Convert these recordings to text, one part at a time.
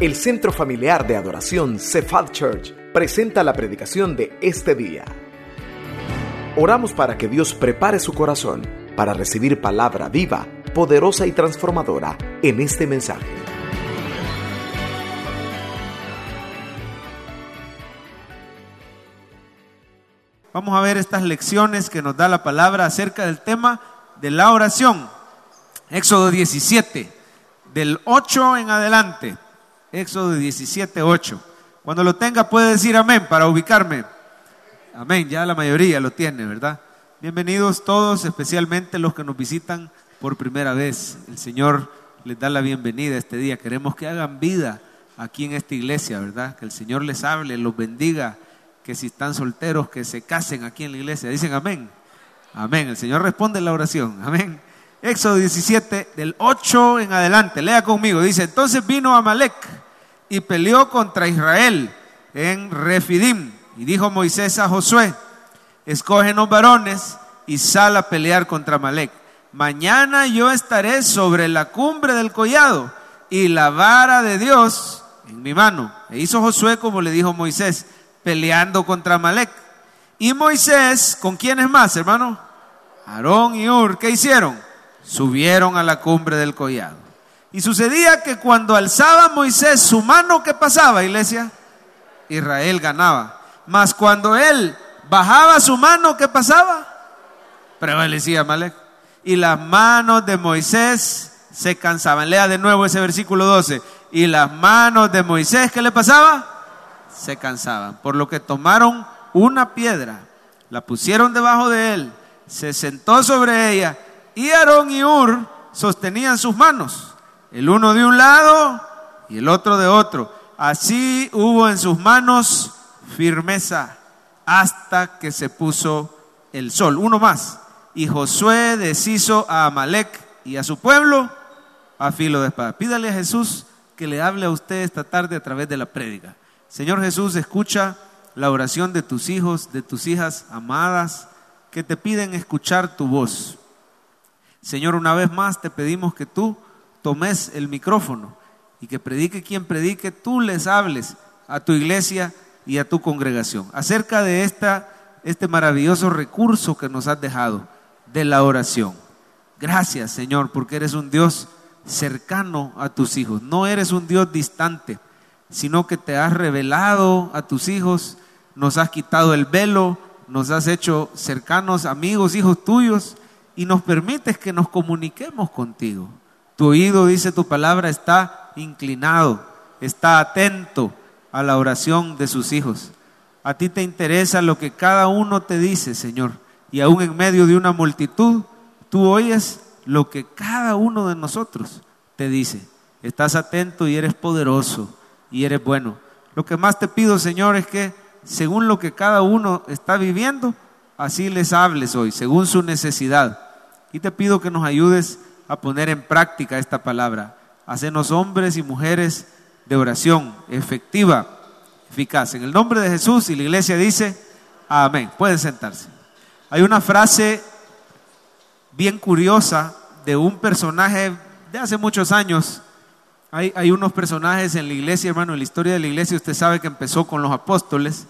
El Centro Familiar de Adoración Cephal Church presenta la predicación de este día. Oramos para que Dios prepare su corazón para recibir palabra viva, poderosa y transformadora en este mensaje. Vamos a ver estas lecciones que nos da la palabra acerca del tema de la oración. Éxodo 17, del 8 en adelante. Éxodo 17, 8. Cuando lo tenga puede decir amén para ubicarme. Amén, ya la mayoría lo tiene, ¿verdad? Bienvenidos todos, especialmente los que nos visitan por primera vez. El Señor les da la bienvenida este día. Queremos que hagan vida aquí en esta iglesia, ¿verdad? Que el Señor les hable, los bendiga, que si están solteros, que se casen aquí en la iglesia. Dicen amén. Amén. El Señor responde la oración. Amén. Éxodo 17, del 8 en adelante. Lea conmigo. Dice, entonces vino Amalek y peleó contra Israel en Refidim. Y dijo Moisés a Josué, escógenos varones y sal a pelear contra Amalek. Mañana yo estaré sobre la cumbre del collado y la vara de Dios en mi mano. E hizo Josué como le dijo Moisés, peleando contra Amalek. Y Moisés, ¿con quiénes más, hermano? Aarón y Ur, ¿qué hicieron? subieron a la cumbre del collado. Y sucedía que cuando alzaba Moisés su mano, ¿qué pasaba, iglesia? Israel ganaba. Mas cuando él bajaba su mano, ¿qué pasaba? Prevalecía Malek. Y las manos de Moisés se cansaban. Lea de nuevo ese versículo 12. Y las manos de Moisés, ¿qué le pasaba? Se cansaban. Por lo que tomaron una piedra, la pusieron debajo de él, se sentó sobre ella y Aarón y Ur sostenían sus manos, el uno de un lado y el otro de otro. Así hubo en sus manos firmeza hasta que se puso el sol. Uno más. Y Josué deshizo a Amalek y a su pueblo a filo de espada. Pídale a Jesús que le hable a usted esta tarde a través de la prédica. Señor Jesús, escucha la oración de tus hijos, de tus hijas amadas, que te piden escuchar tu voz. Señor, una vez más te pedimos que tú tomes el micrófono y que predique quien predique, tú les hables a tu iglesia y a tu congregación acerca de esta, este maravilloso recurso que nos has dejado de la oración. Gracias, Señor, porque eres un Dios cercano a tus hijos. No eres un Dios distante, sino que te has revelado a tus hijos, nos has quitado el velo, nos has hecho cercanos, amigos, hijos tuyos y nos permites que nos comuniquemos contigo. Tu oído, dice tu palabra, está inclinado, está atento a la oración de sus hijos. A ti te interesa lo que cada uno te dice, Señor. Y aún en medio de una multitud, tú oyes lo que cada uno de nosotros te dice. Estás atento y eres poderoso y eres bueno. Lo que más te pido, Señor, es que según lo que cada uno está viviendo, así les hables hoy, según su necesidad. Y te pido que nos ayudes a poner en práctica esta palabra. Hacernos hombres y mujeres de oración efectiva, eficaz. En el nombre de Jesús y la iglesia dice, amén. Pueden sentarse. Hay una frase bien curiosa de un personaje de hace muchos años. Hay, hay, unos personajes en la iglesia, hermano, en la historia de la iglesia, usted sabe que empezó con los apóstoles,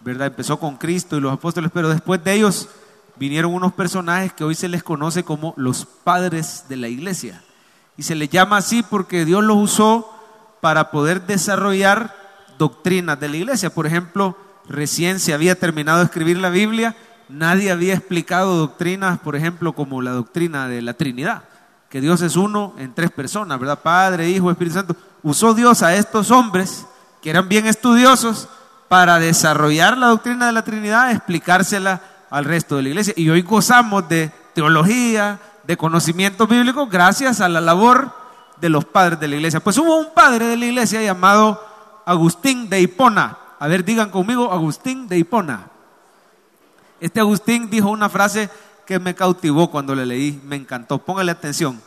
¿verdad? Empezó con Cristo y los apóstoles, pero después de ellos vinieron unos personajes que hoy se les conoce como los padres de la iglesia. Y se les llama así porque Dios los usó para poder desarrollar doctrinas de la iglesia. Por ejemplo, recién se había terminado de escribir la Biblia, nadie había explicado doctrinas, por ejemplo, como la doctrina de la Trinidad, que Dios es uno en tres personas, ¿verdad? Padre, Hijo, Espíritu Santo. Usó Dios a estos hombres que eran bien estudiosos para desarrollar la doctrina de la Trinidad, explicársela al resto de la iglesia. Y hoy gozamos de teología, de conocimiento bíblico, gracias a la labor de los padres de la iglesia. Pues hubo un padre de la iglesia llamado Agustín de Hipona. A ver, digan conmigo, Agustín de Hipona. Este Agustín dijo una frase que me cautivó cuando le leí, me encantó. Póngale atención.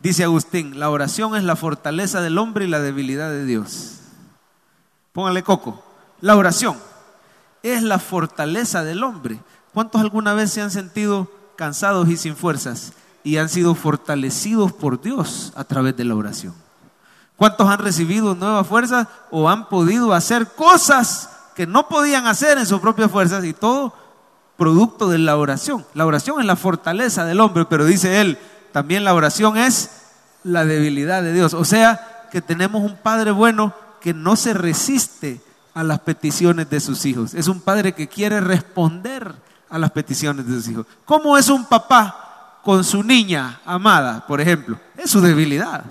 Dice Agustín, la oración es la fortaleza del hombre y la debilidad de Dios. Póngale coco. La oración es la fortaleza del hombre ¿Cuántos alguna vez se han sentido cansados y sin fuerzas y han sido fortalecidos por Dios a través de la oración? ¿Cuántos han recibido nuevas fuerzas o han podido hacer cosas que no podían hacer en sus propias fuerzas y todo producto de la oración? La oración es la fortaleza del hombre, pero dice él, también la oración es la debilidad de Dios. O sea, que tenemos un Padre bueno que no se resiste a las peticiones de sus hijos. Es un padre que quiere responder a las peticiones de sus hijos. ¿Cómo es un papá con su niña amada, por ejemplo? Es su debilidad.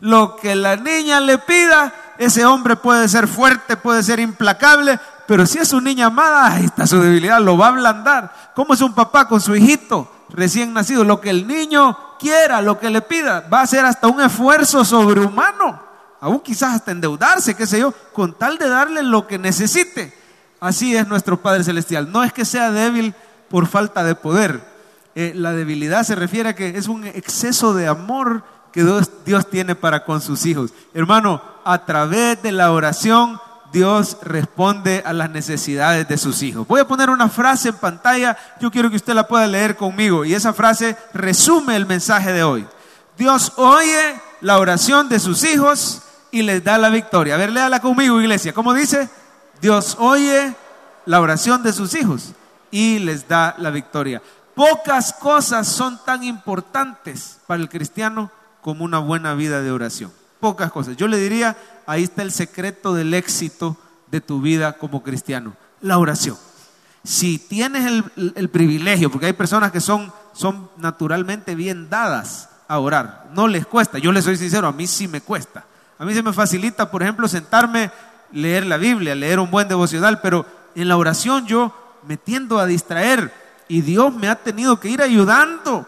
Lo que la niña le pida, ese hombre puede ser fuerte, puede ser implacable, pero si es su niña amada, ahí está su debilidad, lo va a ablandar. ¿Cómo es un papá con su hijito recién nacido? Lo que el niño quiera, lo que le pida, va a ser hasta un esfuerzo sobrehumano, aún quizás hasta endeudarse, qué sé yo, con tal de darle lo que necesite. Así es nuestro Padre Celestial. No es que sea débil por falta de poder. Eh, la debilidad se refiere a que es un exceso de amor que Dios, tiene para con sus hijos. Hermano, a través de la oración Dios responde a las necesidades de sus hijos. Voy a poner una frase en pantalla, yo quiero que usted la pueda leer conmigo y esa frase resume el mensaje de hoy. Dios oye la oración de sus hijos y les da la victoria. A ver, léala conmigo, iglesia. ¿Cómo dice? Dios oye la oración de sus hijos y les da la victoria. Pocas cosas son tan importantes para el cristiano como una buena vida de oración. Pocas cosas. Yo le diría, ahí está el secreto del éxito de tu vida como cristiano, la oración. Si tienes el, privilegio, porque hay personas que son, son naturalmente bien dadas a orar, no les cuesta, yo les soy sincero, a mí sí me cuesta. A mí se me facilita, por ejemplo, sentarme, leer la Biblia, leer un buen devocional, pero en la oración yo me tiendo a distraer y Dios me ha tenido que ir ayudando.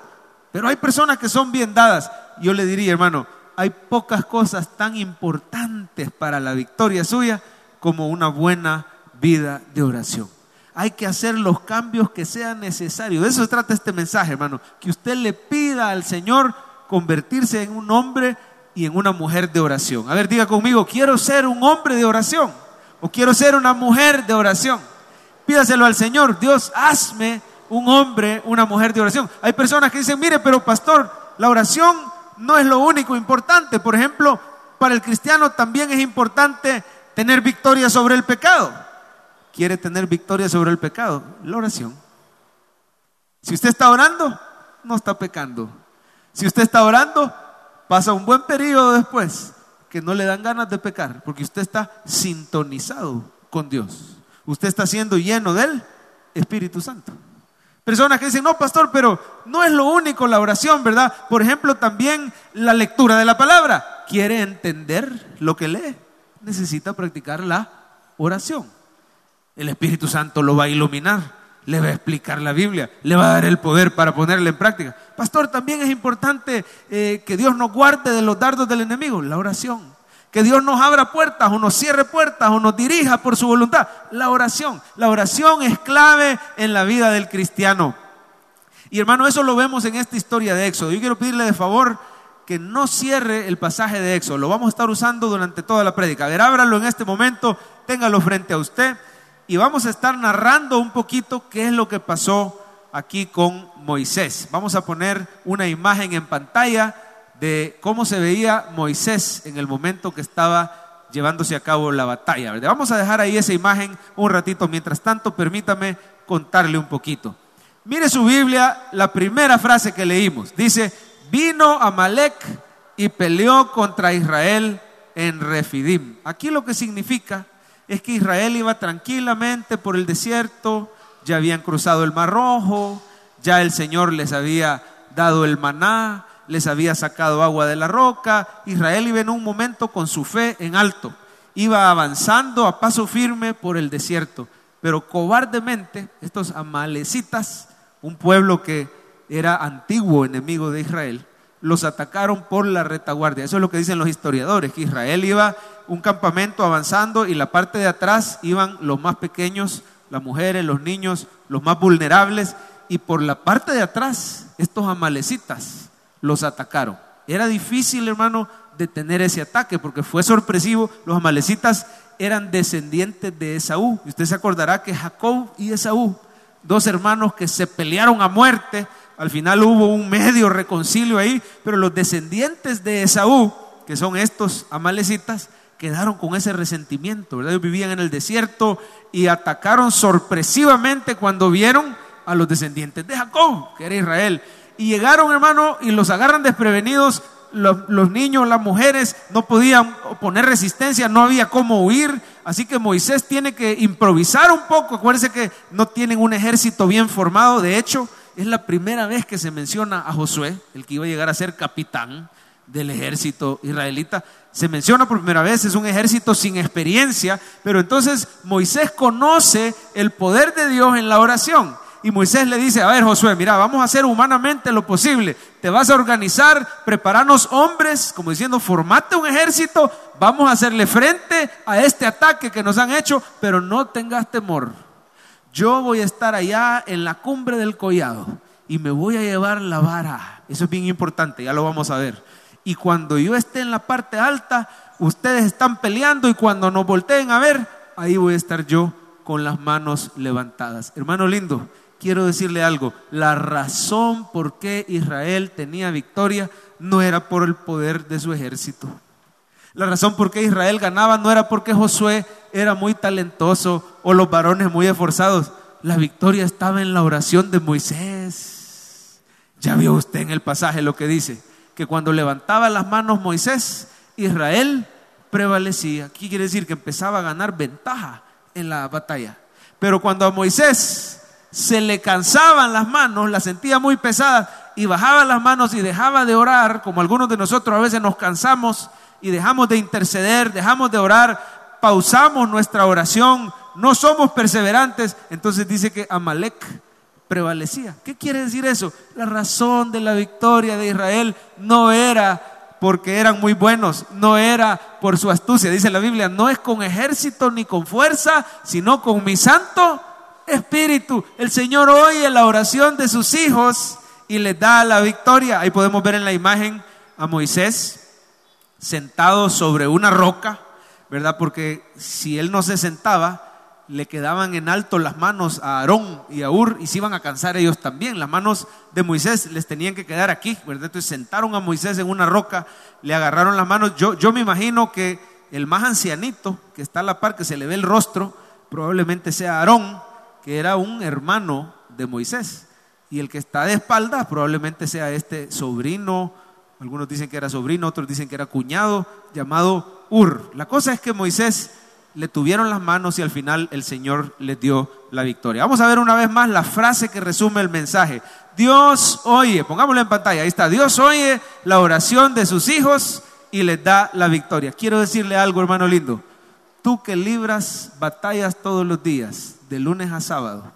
Pero hay personas que son bien dadas yo le diría, hermano, hay pocas cosas tan importantes para la victoria suya como una buena vida de oración. Hay que hacer los cambios que sean necesarios. De eso trata este mensaje, hermano. Que usted le pida al Señor convertirse en un hombre y en una mujer de oración. A ver, diga conmigo, quiero ser un hombre de oración o quiero ser una mujer de oración. Pídaselo al Señor, Dios, hazme un hombre, una mujer de oración. Hay personas que dicen, mire, pero pastor, la oración no es lo único importante. Por ejemplo, para el cristiano también es importante tener victoria sobre el pecado. ¿Quiere tener victoria sobre el pecado? La oración. Si usted está orando, no está pecando. Si usted está orando, pasa un buen periodo después que no le dan ganas de pecar, porque usted está sintonizado con Dios. Usted está siendo lleno del Espíritu Santo. Personas que dicen, no, pastor, pero no es lo único la oración, ¿verdad? Por ejemplo, también la lectura de la palabra. ¿Quiere entender lo que lee? Necesita practicar la oración. El Espíritu Santo lo va a iluminar, le va a explicar la Biblia, le va a dar el poder para ponerla en práctica. Pastor, también es importante eh, que Dios nos guarde de los dardos del enemigo, la oración que Dios nos abra puertas o nos cierre puertas o nos dirija por su voluntad. La oración. La oración es clave en la vida del cristiano. Y hermano, eso lo vemos en esta historia de Éxodo. Yo quiero pedirle de favor que no cierre el pasaje de Éxodo. Lo vamos a estar usando durante toda la prédica. A ver, ábralo en este momento, téngalo frente a usted y vamos a estar narrando un poquito qué es lo que pasó aquí con Moisés. Vamos a poner una imagen en pantalla de cómo se veía Moisés en el momento que estaba llevándose a cabo la batalla. Vamos a dejar ahí esa imagen un ratito. Mientras tanto, permítame contarle un poquito. Mire su Biblia, la primera frase que leímos. Dice, vino Amalek y peleó contra Israel en Refidim. Aquí lo que significa es que Israel iba tranquilamente por el desierto, ya habían cruzado el Mar Rojo, ya el Señor les había dado el maná, les había sacado agua de la roca. Israel iba en un momento con su fe en alto. Iba avanzando a paso firme por el desierto. Pero cobardemente, estos amalecitas, un pueblo que era antiguo enemigo de Israel, los atacaron por la retaguardia. Eso es lo que dicen los historiadores, que Israel iba un campamento avanzando y la parte de atrás iban los más pequeños, las mujeres, los niños, los más vulnerables, y por la parte de atrás, estos amalecitas los atacaron. Era difícil, hermano, detener ese ataque porque fue sorpresivo. Los amalecitas eran descendientes de Esaú. Y usted se acordará que Jacob y Esaú, dos hermanos que se pelearon a muerte, al final hubo un medio reconcilio ahí, pero los descendientes de Esaú que son estos amalecitas, quedaron con ese resentimiento, ¿verdad? Ellos vivían en el desierto y atacaron sorpresivamente cuando vieron a los descendientes de Jacob, que era Israel. Y llegaron, hermano, y los agarran desprevenidos. Los, los, niños, las mujeres no podían poner resistencia, no había cómo huir. Así que Moisés tiene que improvisar un poco. Acuérdense que no tienen un ejército bien formado. De hecho, es la primera vez que se menciona a Josué, el que iba a llegar a ser capitán del ejército israelita. Se menciona por primera vez, es un ejército sin experiencia, pero entonces Moisés conoce el poder de Dios en la oración. Y Moisés le dice, a ver Josué, mira, vamos a hacer humanamente lo posible. Te vas a organizar, prepararnos hombres, como diciendo, formate un ejército, vamos a hacerle frente a este ataque que nos han hecho, pero no tengas temor. Yo voy a estar allá en la cumbre del collado y me voy a llevar la vara. Eso es bien importante, ya lo vamos a ver. Y cuando yo esté en la parte alta, ustedes están peleando y cuando nos volteen a ver, ahí voy a estar yo con las manos levantadas. Hermano lindo, quiero decirle algo, la razón por qué Israel tenía victoria no era por el poder de su ejército. La razón por qué Israel ganaba no era porque Josué era muy talentoso o los varones muy esforzados. La victoria estaba en la oración de Moisés. Ya vio usted en el pasaje lo que dice, que cuando levantaba las manos Moisés, Israel prevalecía. ¿Qué quiere decir? Que empezaba a ganar ventaja en la batalla. Pero cuando a Moisés se le cansaban las manos, las sentía muy pesadas y bajaba las manos y dejaba de orar, como algunos de nosotros a veces nos cansamos y dejamos de interceder, dejamos de orar, pausamos nuestra oración, no somos perseverantes, entonces dice que Amalek prevalecía. ¿Qué quiere decir eso? La razón de la victoria de Israel no era porque eran muy buenos, no era por su astucia, dice la Biblia, no es con ejército ni con fuerza, sino con mi santo espíritu. El Señor oye la oración de sus hijos y les da la victoria. Ahí podemos ver en la imagen a Moisés sentado sobre una roca, ¿verdad? Porque si él no se sentaba, le quedaban en alto las manos a Aarón y a Ur y se iban a cansar ellos también. Las manos de Moisés les tenían que quedar aquí, ¿verdad? Entonces sentaron a Moisés en una roca, le agarraron las manos. Yo, yo me imagino que el más ancianito que está a la par, que se le ve el rostro, probablemente sea Aarón que era un hermano de Moisés. Y el que está de espaldas probablemente sea este sobrino, algunos dicen que era sobrino, otros dicen que era cuñado, llamado Ur. La cosa es que Moisés le tuvieron las manos y al final el Señor le dio la victoria. Vamos a ver una vez más la frase que resume el mensaje. Dios oye, pongámoslo en pantalla, ahí está, Dios oye la oración de sus hijos y les da la victoria. Quiero decirle algo, hermano lindo. Tú que libras batallas todos los días, de lunes a sábado.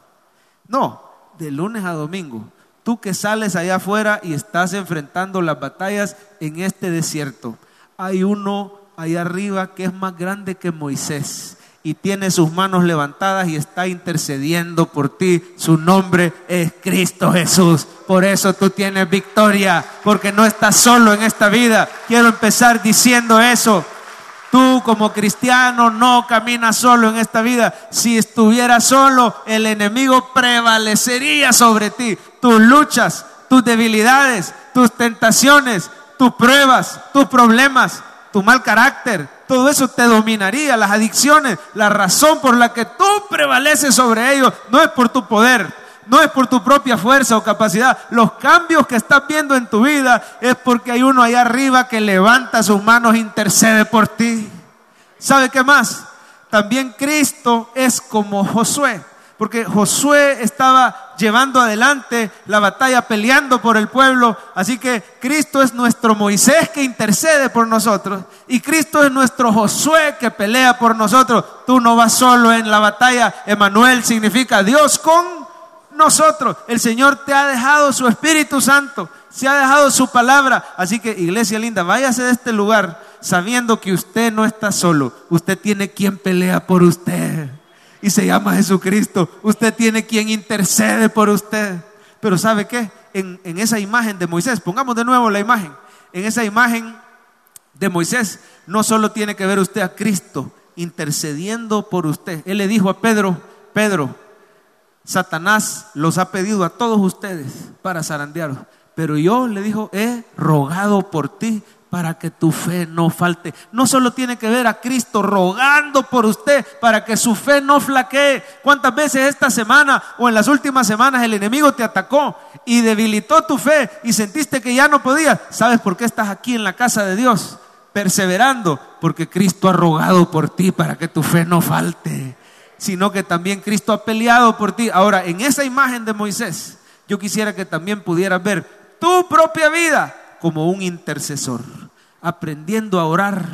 No, de lunes a domingo. Tú que sales allá afuera y estás enfrentando las batallas en este desierto. Hay uno allá arriba que es más grande que Moisés y tiene sus manos levantadas y está intercediendo por ti. Su nombre es Cristo Jesús. Por eso tú tienes victoria, porque no estás solo en esta vida. Quiero empezar diciendo eso. Tú como cristiano no caminas solo en esta vida. Si estuvieras solo, el enemigo prevalecería sobre ti. Tus luchas, tus debilidades, tus tentaciones, tus pruebas, tus problemas, tu mal carácter, todo eso te dominaría, las adicciones. La razón por la que tú prevaleces sobre ellos no es por tu poder, no es por tu propia fuerza o capacidad. Los cambios que estás viendo en tu vida es porque hay uno allá arriba que levanta sus manos e intercede por ti. ¿Sabe qué más? También Cristo es como Josué, porque Josué estaba llevando adelante la batalla, peleando por el pueblo. Así que Cristo es nuestro Moisés que intercede por nosotros y Cristo es nuestro Josué que pelea por nosotros. Tú no vas solo en la batalla. Emanuel significa Dios con nosotros. El Señor te ha dejado su Espíritu Santo, se ha dejado su palabra. Así que, iglesia linda, váyase de este lugar sabiendo que usted no está solo. Usted tiene quien pelea por usted. Y se llama Jesucristo. Usted tiene quien intercede por usted. Pero ¿sabe qué? En, en esa imagen de Moisés, pongamos de nuevo la imagen. En esa imagen de Moisés, no solo tiene que ver usted a Cristo intercediendo por usted. Él le dijo a Pedro, Pedro, Satanás los ha pedido a todos ustedes para zarandearos. Pero yo le dijo, he rogado por ti para que tu fe no falte. No solo tiene que ver a Cristo rogando por usted para que su fe no flaquee. ¿Cuántas veces esta semana o en las últimas semanas el enemigo te atacó y debilitó tu fe y sentiste que ya no podías? ¿Sabes por qué estás aquí en la casa de Dios? Perseverando, porque Cristo ha rogado por ti para que tu fe no falte, sino que también Cristo ha peleado por ti. Ahora, en esa imagen de Moisés, yo quisiera que también pudieras ver tu propia vida como un intercesor, aprendiendo a orar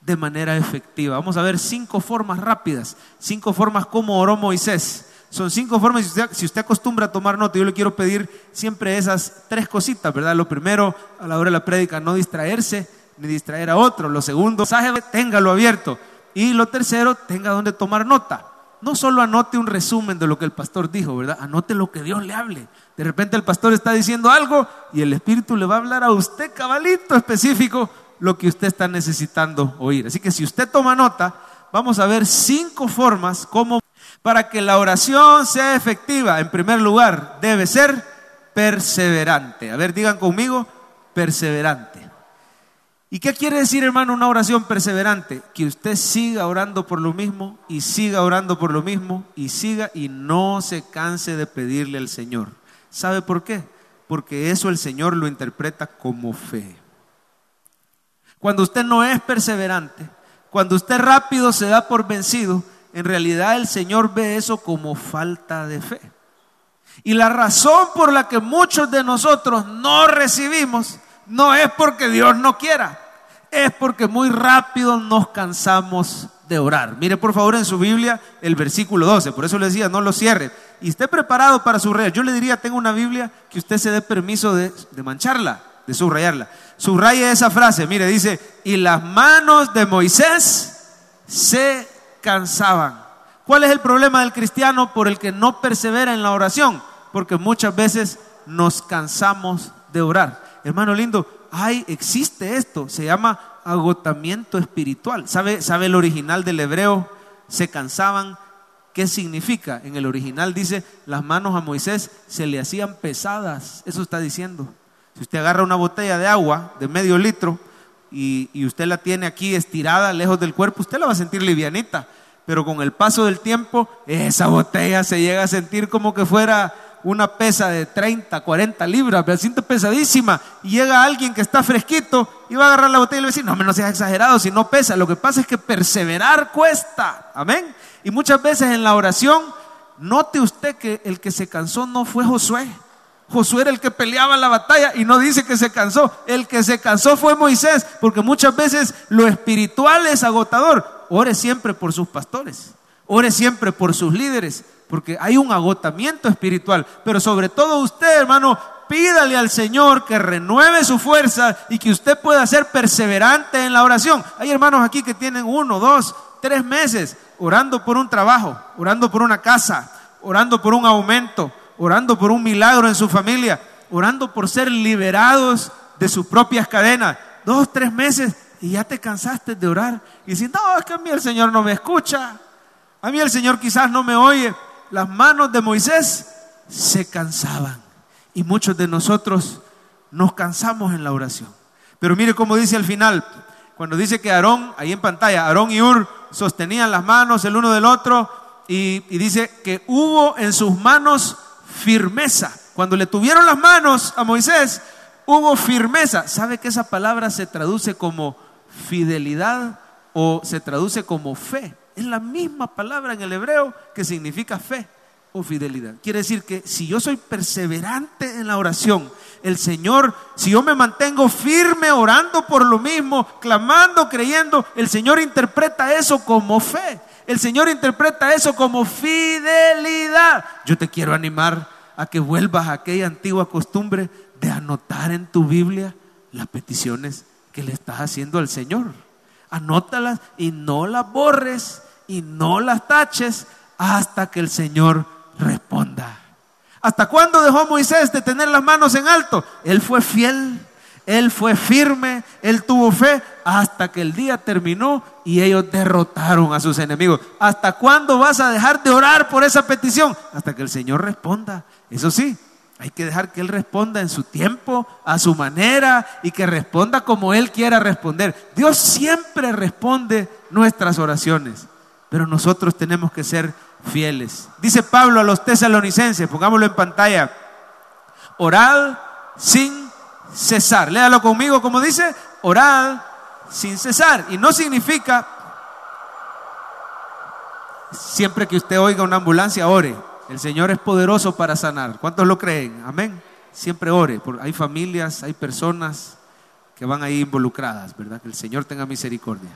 de manera efectiva. Vamos a ver cinco formas rápidas, cinco formas como oró Moisés. Son cinco formas, si usted, si usted, acostumbra a tomar nota, yo le quiero pedir siempre esas tres cositas, ¿verdad? Lo primero, a la hora de la prédica, no distraerse ni distraer a otro. Lo segundo, mensaje, téngalo abierto. Y lo tercero, tenga donde tomar nota. No solo anote un resumen de lo que el pastor dijo, ¿verdad? Anote lo que Dios le hable. De repente el pastor está diciendo algo y el Espíritu le va a hablar a usted cabalito específico lo que usted está necesitando oír. Así que si usted toma nota, vamos a ver cinco formas como para que la oración sea efectiva. En primer lugar, debe ser perseverante. A ver, digan conmigo, perseverante. ¿Y qué quiere decir, hermano, una oración perseverante? Que usted siga orando por lo mismo y siga orando por lo mismo y siga y no se canse de pedirle al Señor. ¿Sabe por qué? Porque eso el Señor lo interpreta como fe. Cuando usted no es perseverante, cuando usted rápido se da por vencido, en realidad el Señor ve eso como falta de fe. Y la razón por la que muchos de nosotros no recibimos no es porque Dios no quiera, es porque muy rápido nos cansamos de orar. Mire por favor en su Biblia el versículo 12, por eso le decía, no lo cierre y esté preparado para subrayar. Yo le diría, tenga una Biblia que usted se dé permiso de, de mancharla, de subrayarla. Subraya esa frase, mire, dice, y las manos de Moisés se cansaban. ¿Cuál es el problema del cristiano por el que no persevera en la oración? Porque muchas veces nos cansamos de orar. Hermano lindo, hay, existe esto, se llama agotamiento espiritual. ¿Sabe, ¿Sabe el original del hebreo? Se cansaban, ¿Qué significa? En el original dice, las manos a Moisés se le hacían pesadas. Eso está diciendo. Si usted agarra una botella de agua de medio litro y, y, usted la tiene aquí estirada, lejos del cuerpo, usted la va a sentir livianita. Pero con el paso del tiempo, esa botella se llega a sentir como que fuera una pesa de 30, 40 libras, me siente pesadísima. Y llega alguien que está fresquito y va a agarrar la botella y le va a decir, no, no seas exagerado, si no pesa. Lo que pasa es que perseverar cuesta. Amén. Y muchas veces en la oración, note usted que el que se cansó no fue Josué. Josué era el que peleaba la batalla y no dice que se cansó. El que se cansó fue Moisés, porque muchas veces lo espiritual es agotador. Ore siempre por sus pastores, ore siempre por sus líderes, porque hay un agotamiento espiritual. Pero sobre todo usted, hermano, pídale al Señor que renueve su fuerza y que usted pueda ser perseverante en la oración. Hay hermanos aquí que tienen uno, dos, tres meses orando por un trabajo, orando por una casa, orando por un aumento, orando por un milagro en su familia, orando por ser liberados de sus propias cadenas. Dos, tres meses y ya te cansaste de orar y decir, no, es que a mí el Señor no me escucha, a mí el Señor quizás no me oye. Las manos de Moisés se cansaban y muchos de nosotros nos cansamos en la oración. Pero mire cómo dice al final, cuando dice que Aarón, ahí en pantalla, Aarón y Ur sostenían las manos el uno del otro y, y dice que hubo en sus manos firmeza. Cuando le tuvieron las manos a Moisés, hubo firmeza. ¿Sabe que esa palabra se traduce como fidelidad o se traduce como fe? Es la misma palabra en el hebreo que significa fe o fidelidad. Quiere decir que si yo soy perseverante en la oración, el Señor, si yo me mantengo firme orando por lo mismo, clamando, creyendo, el Señor interpreta eso como fe. El Señor interpreta eso como fidelidad. Yo te quiero animar a que vuelvas a aquella antigua costumbre de anotar en tu Biblia las peticiones que le estás haciendo al Señor. Anótalas y no las borres y no las taches hasta que el Señor responda. ¿Hasta cuándo dejó Moisés de tener las manos en alto? Él fue fiel, él fue firme, él tuvo fe hasta que el día terminó y ellos derrotaron a sus enemigos. ¿Hasta cuándo vas a dejar de orar por esa petición? Hasta que el Señor responda. Eso sí, Hay que dejar que Él responda en su tiempo, a su manera y que responda como Él quiera responder. Dios siempre responde nuestras oraciones, pero nosotros tenemos que ser fieles. Dice Pablo a los tesalonicenses, pongámoslo en pantalla, orad sin cesar. Léalo conmigo como dice, orad sin cesar. Y no significa, siempre que usted oiga una ambulancia, ore. El Señor es poderoso para sanar. ¿Cuántos lo creen? Amén. Siempre ore. Hay familias, hay personas que van ahí involucradas, ¿verdad? Que el Señor tenga misericordia.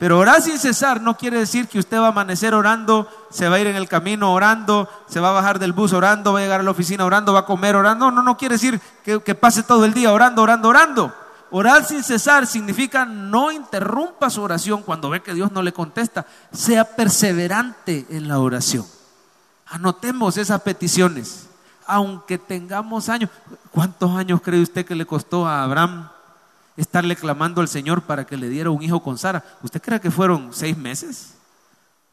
Pero orar sin cesar no quiere decir que usted va a amanecer orando, se va a ir en el camino orando, se va a bajar del bus orando, va a llegar a la oficina orando, va a comer orando. No, no, quiere decir que, que pase todo el día orando, orando, orando. Orar sin cesar significa no interrumpa su oración cuando ve que Dios no le contesta. Sea perseverante en la oración. Anotemos esas peticiones, aunque tengamos años. ¿Cuántos años cree usted que le costó a Abraham estarle clamando al Señor para que le diera un hijo con Sara? ¿Usted cree que fueron seis meses?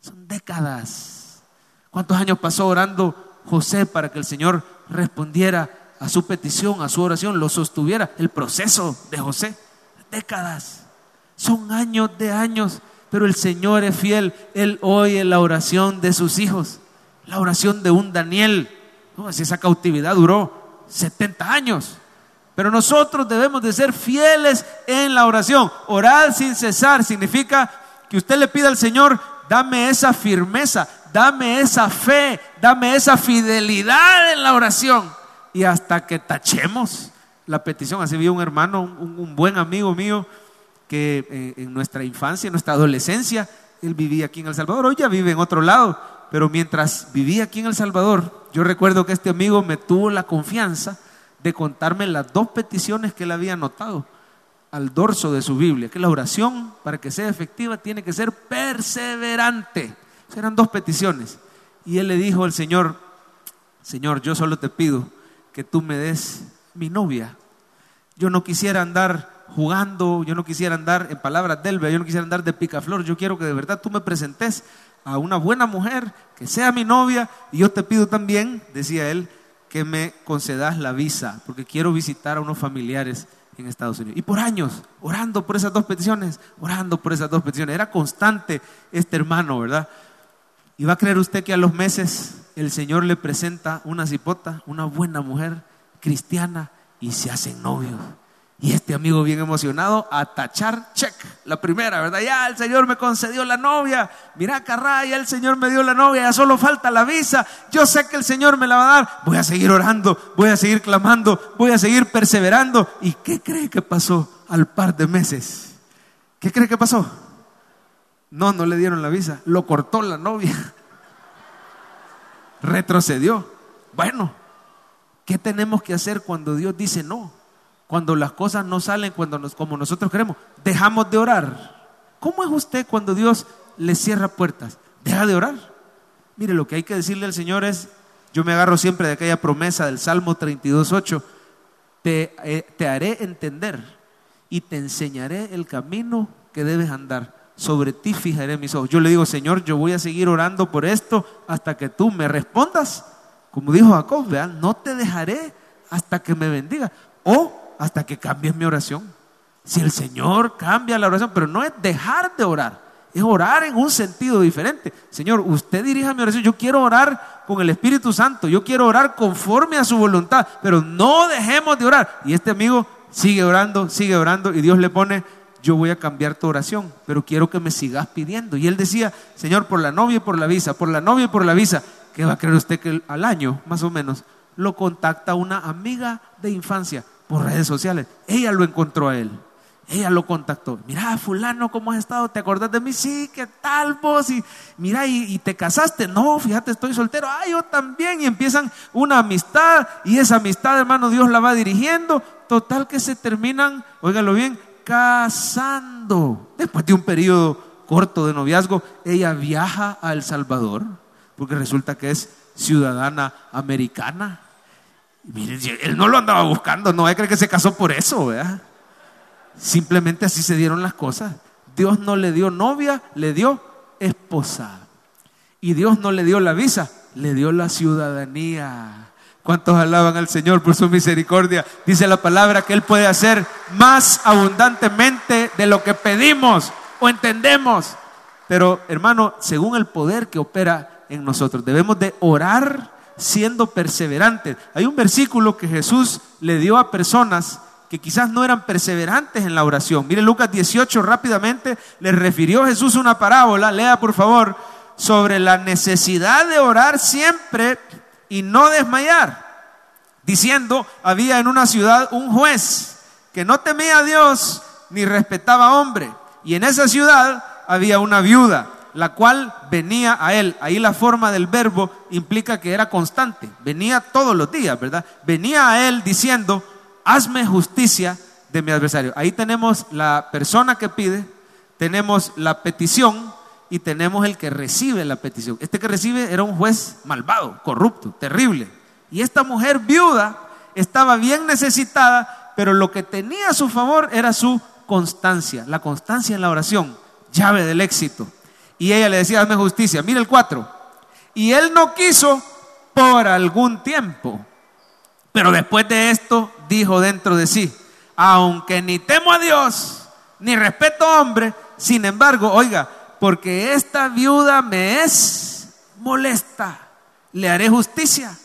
Son décadas. ¿Cuántos años pasó orando José para que el Señor respondiera a su petición, a su oración, lo sostuviera? El proceso de José, décadas. Son años de años, pero el Señor es fiel. Él oye la oración de sus hijos la oración de un Daniel. si esa cautividad duró 70 años. Pero nosotros debemos de ser fieles en la oración. Orar sin cesar significa que usted le pida al Señor, dame esa firmeza, dame esa fe, dame esa fidelidad en la oración. Y hasta que tachemos la petición. Así vi un hermano, un, buen amigo mío, que eh, en nuestra infancia, en nuestra adolescencia, él vivía aquí en El Salvador, hoy ya vive en otro lado pero mientras vivía aquí en El Salvador, yo recuerdo que este amigo me tuvo la confianza de contarme las dos peticiones que él había anotado al dorso de su Biblia, que la oración, para que sea efectiva, tiene que ser perseverante. eran dos peticiones. Y él le dijo al Señor, Señor, yo solo te pido que tú me des mi novia. Yo no quisiera andar jugando, yo no quisiera andar en palabras del yo no quisiera andar de picaflor, yo quiero que de verdad tú me presentes a una buena mujer, que sea mi novia, y yo te pido también, decía él, que me concedas la visa, porque quiero visitar a unos familiares en Estados Unidos. Y por años, orando por esas dos peticiones, orando por esas dos peticiones. Era constante este hermano, ¿verdad? Y va a creer usted que a los meses el Señor le presenta una cipota, una buena mujer cristiana, y se hacen novios. Y este amigo bien emocionado a tachar check, la primera, ¿verdad? Ya el Señor me concedió la novia. Mira, carra, ya el Señor me dio la novia, ya solo falta la visa. Yo sé que el Señor me la va a dar. Voy a seguir orando, voy a seguir clamando, voy a seguir perseverando. ¿Y qué cree que pasó al par de meses? ¿Qué cree que pasó? No, no le dieron la visa, lo cortó la novia. Retrocedió. Bueno, ¿qué tenemos que hacer cuando Dios dice no? Cuando las cosas no salen cuando nos, como nosotros queremos, dejamos de orar. ¿Cómo es usted cuando Dios le cierra puertas? Deja de orar. Mire, lo que hay que decirle al Señor es, yo me agarro siempre de aquella promesa del Salmo 32.8, te, eh, te haré entender y te enseñaré el camino que debes andar. Sobre ti fijaré mis ojos. Yo le digo, Señor, yo voy a seguir orando por esto hasta que tú me respondas. Como dijo Jacob, vean, no te dejaré hasta que me bendiga. O hasta que cambies mi oración. Si el Señor cambia la oración, pero no es dejar de orar, es orar en un sentido diferente. Señor, usted dirija mi oración, yo quiero orar con el Espíritu Santo, yo quiero orar conforme a su voluntad, pero no dejemos de orar. Y este amigo sigue orando, sigue orando y Dios le pone, yo voy a cambiar tu oración, pero quiero que me sigas pidiendo. Y él decía, Señor, por la novia y por la visa, por la novia y por la visa, ¿qué va a creer usted que al año, más o menos, lo contacta una amiga de infancia? Por redes sociales. Ella lo encontró a él. Ella lo contactó. Mira, fulano, ¿cómo has estado? ¿Te acordás de mí? Sí, ¿qué tal vos? Y mira, ¿y, te casaste? No, fíjate, estoy soltero. Ah, yo también. Y empiezan una amistad. Y esa amistad, hermano, Dios la va dirigiendo. Total que se terminan, óigalo bien, casando. Después de un periodo corto de noviazgo, ella viaja a El Salvador. Porque resulta que es ciudadana americana. Él no lo andaba buscando, no hay que que se casó por eso. Simplemente así se dieron las cosas. Dios no le dio novia, le dio esposa. Y Dios no le dio la visa, le dio la ciudadanía. ¿Cuántos alaban al Señor por su misericordia? Dice la palabra que Él puede hacer más abundantemente de lo que pedimos o entendemos. Pero hermano, según el poder que opera en nosotros, debemos de orar siendo perseverantes. Hay un versículo que Jesús le dio a personas que quizás no eran perseverantes en la oración. Mire Lucas 18 rápidamente, le refirió Jesús una parábola, lea por favor, sobre la necesidad de orar siempre y no desmayar, diciendo, había en una ciudad un juez que no temía a Dios ni respetaba a hombre, y en esa ciudad había una viuda, la cual venía a él. Ahí la forma del verbo implica que era constante, venía todos los días, ¿verdad? Venía a él diciendo, hazme justicia de mi adversario. Ahí tenemos la persona que pide, tenemos la petición y tenemos el que recibe la petición. Este que recibe era un juez malvado, corrupto, terrible. Y esta mujer viuda estaba bien necesitada, pero lo que tenía a su favor era su constancia, la constancia en la oración, llave del éxito. Y ella le decía, hazme justicia. Mira el 4. Y él no quiso por algún tiempo. Pero después de esto dijo dentro de sí, aunque ni temo a Dios, ni respeto a hombre, sin embargo, oiga, porque esta viuda me es molesta, le haré justicia.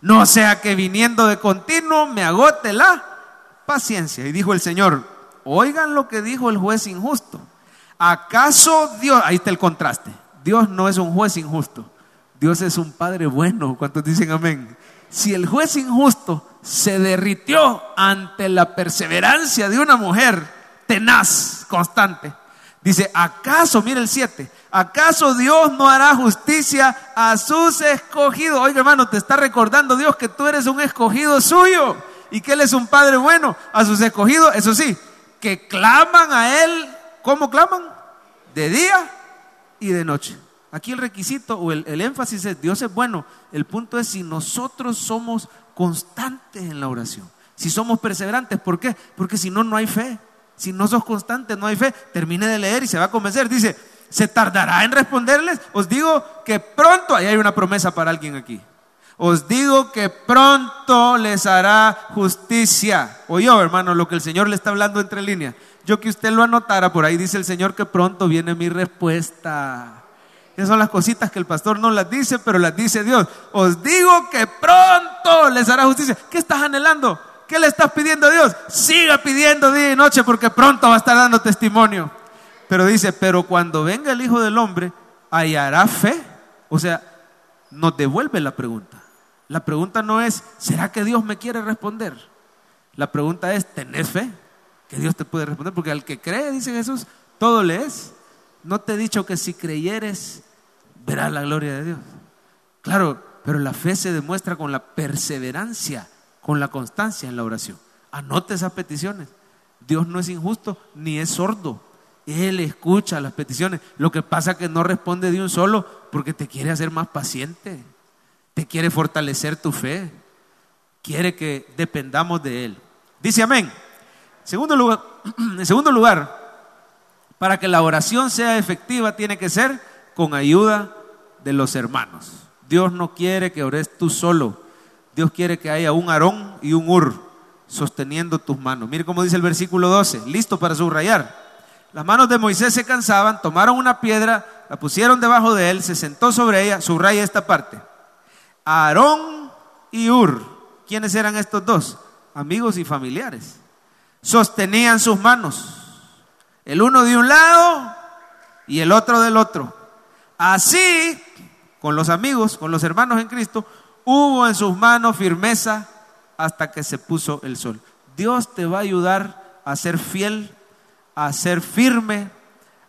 No sea que viniendo de continuo me agote la paciencia. Y dijo el Señor, oigan lo que dijo el juez injusto. ¿Acaso Dios, ahí está el contraste, Dios no es un juez injusto, Dios es un Padre bueno. ¿Cuántos dicen amén? Si el juez injusto se derritió ante la perseverancia de una mujer tenaz, constante, Dice, ¿acaso, mire el 7, ¿acaso Dios no hará justicia a sus escogidos? Oiga hermano, te está recordando Dios que tú eres un escogido suyo y que Él es un Padre bueno a sus escogidos, eso sí, que claman a Él, ¿cómo claman? De día y de noche. Aquí el requisito o el, el énfasis es, Dios es bueno. El punto es si nosotros somos constantes en la oración, si somos perseverantes, ¿por qué? Porque si no, no hay fe. Si no sos constante, no hay fe. Termine de leer y se va a convencer. Dice, ¿se tardará en responderles? Os digo que pronto, ahí hay una promesa para alguien aquí. Os digo que pronto les hará justicia. yo, hermano, lo que el Señor le está hablando entre líneas. Yo que usted lo anotara, por ahí dice el Señor que pronto viene mi respuesta. Esas son las cositas que el pastor no las dice, pero las dice Dios. Os digo que pronto les hará justicia. ¿Qué estás anhelando? ¿Qué le estás pidiendo a Dios? Siga pidiendo día y noche porque pronto va a estar dando testimonio. Pero dice, pero cuando venga el Hijo del Hombre, hallará fe. O sea, nos devuelve la pregunta. La pregunta no es, ¿será que Dios me quiere responder? La pregunta es, ¿tenés fe? Que Dios te puede responder. Porque al que cree, dice Jesús, todo le es. No te he dicho que si creyeres, verás la gloria de Dios. Claro, pero la fe se demuestra con la perseverancia con la constancia en la oración. Anote esas peticiones. Dios no es injusto ni es sordo. Él escucha las peticiones. Lo que pasa es que no responde de un solo porque te quiere hacer más paciente. Te quiere fortalecer tu fe. Quiere que dependamos de Él. Dice amén. Segundo lugar, en segundo lugar, para que la oración sea efectiva tiene que ser con ayuda de los hermanos. Dios no quiere que ores tú solo. Dios quiere que haya un Aarón y un Ur sosteniendo tus manos. Mire cómo dice el versículo 12, listo para subrayar. Las manos de Moisés se cansaban, tomaron una piedra, la pusieron debajo de él, se sentó sobre ella, subraya esta parte. Aarón y Ur, ¿quiénes eran estos dos? Amigos y familiares. Sostenían sus manos, el uno de un lado y el otro del otro. Así, con los amigos, con los hermanos en Cristo, hubo en sus manos firmeza hasta que se puso el sol. Dios te va a ayudar a ser fiel, a ser firme,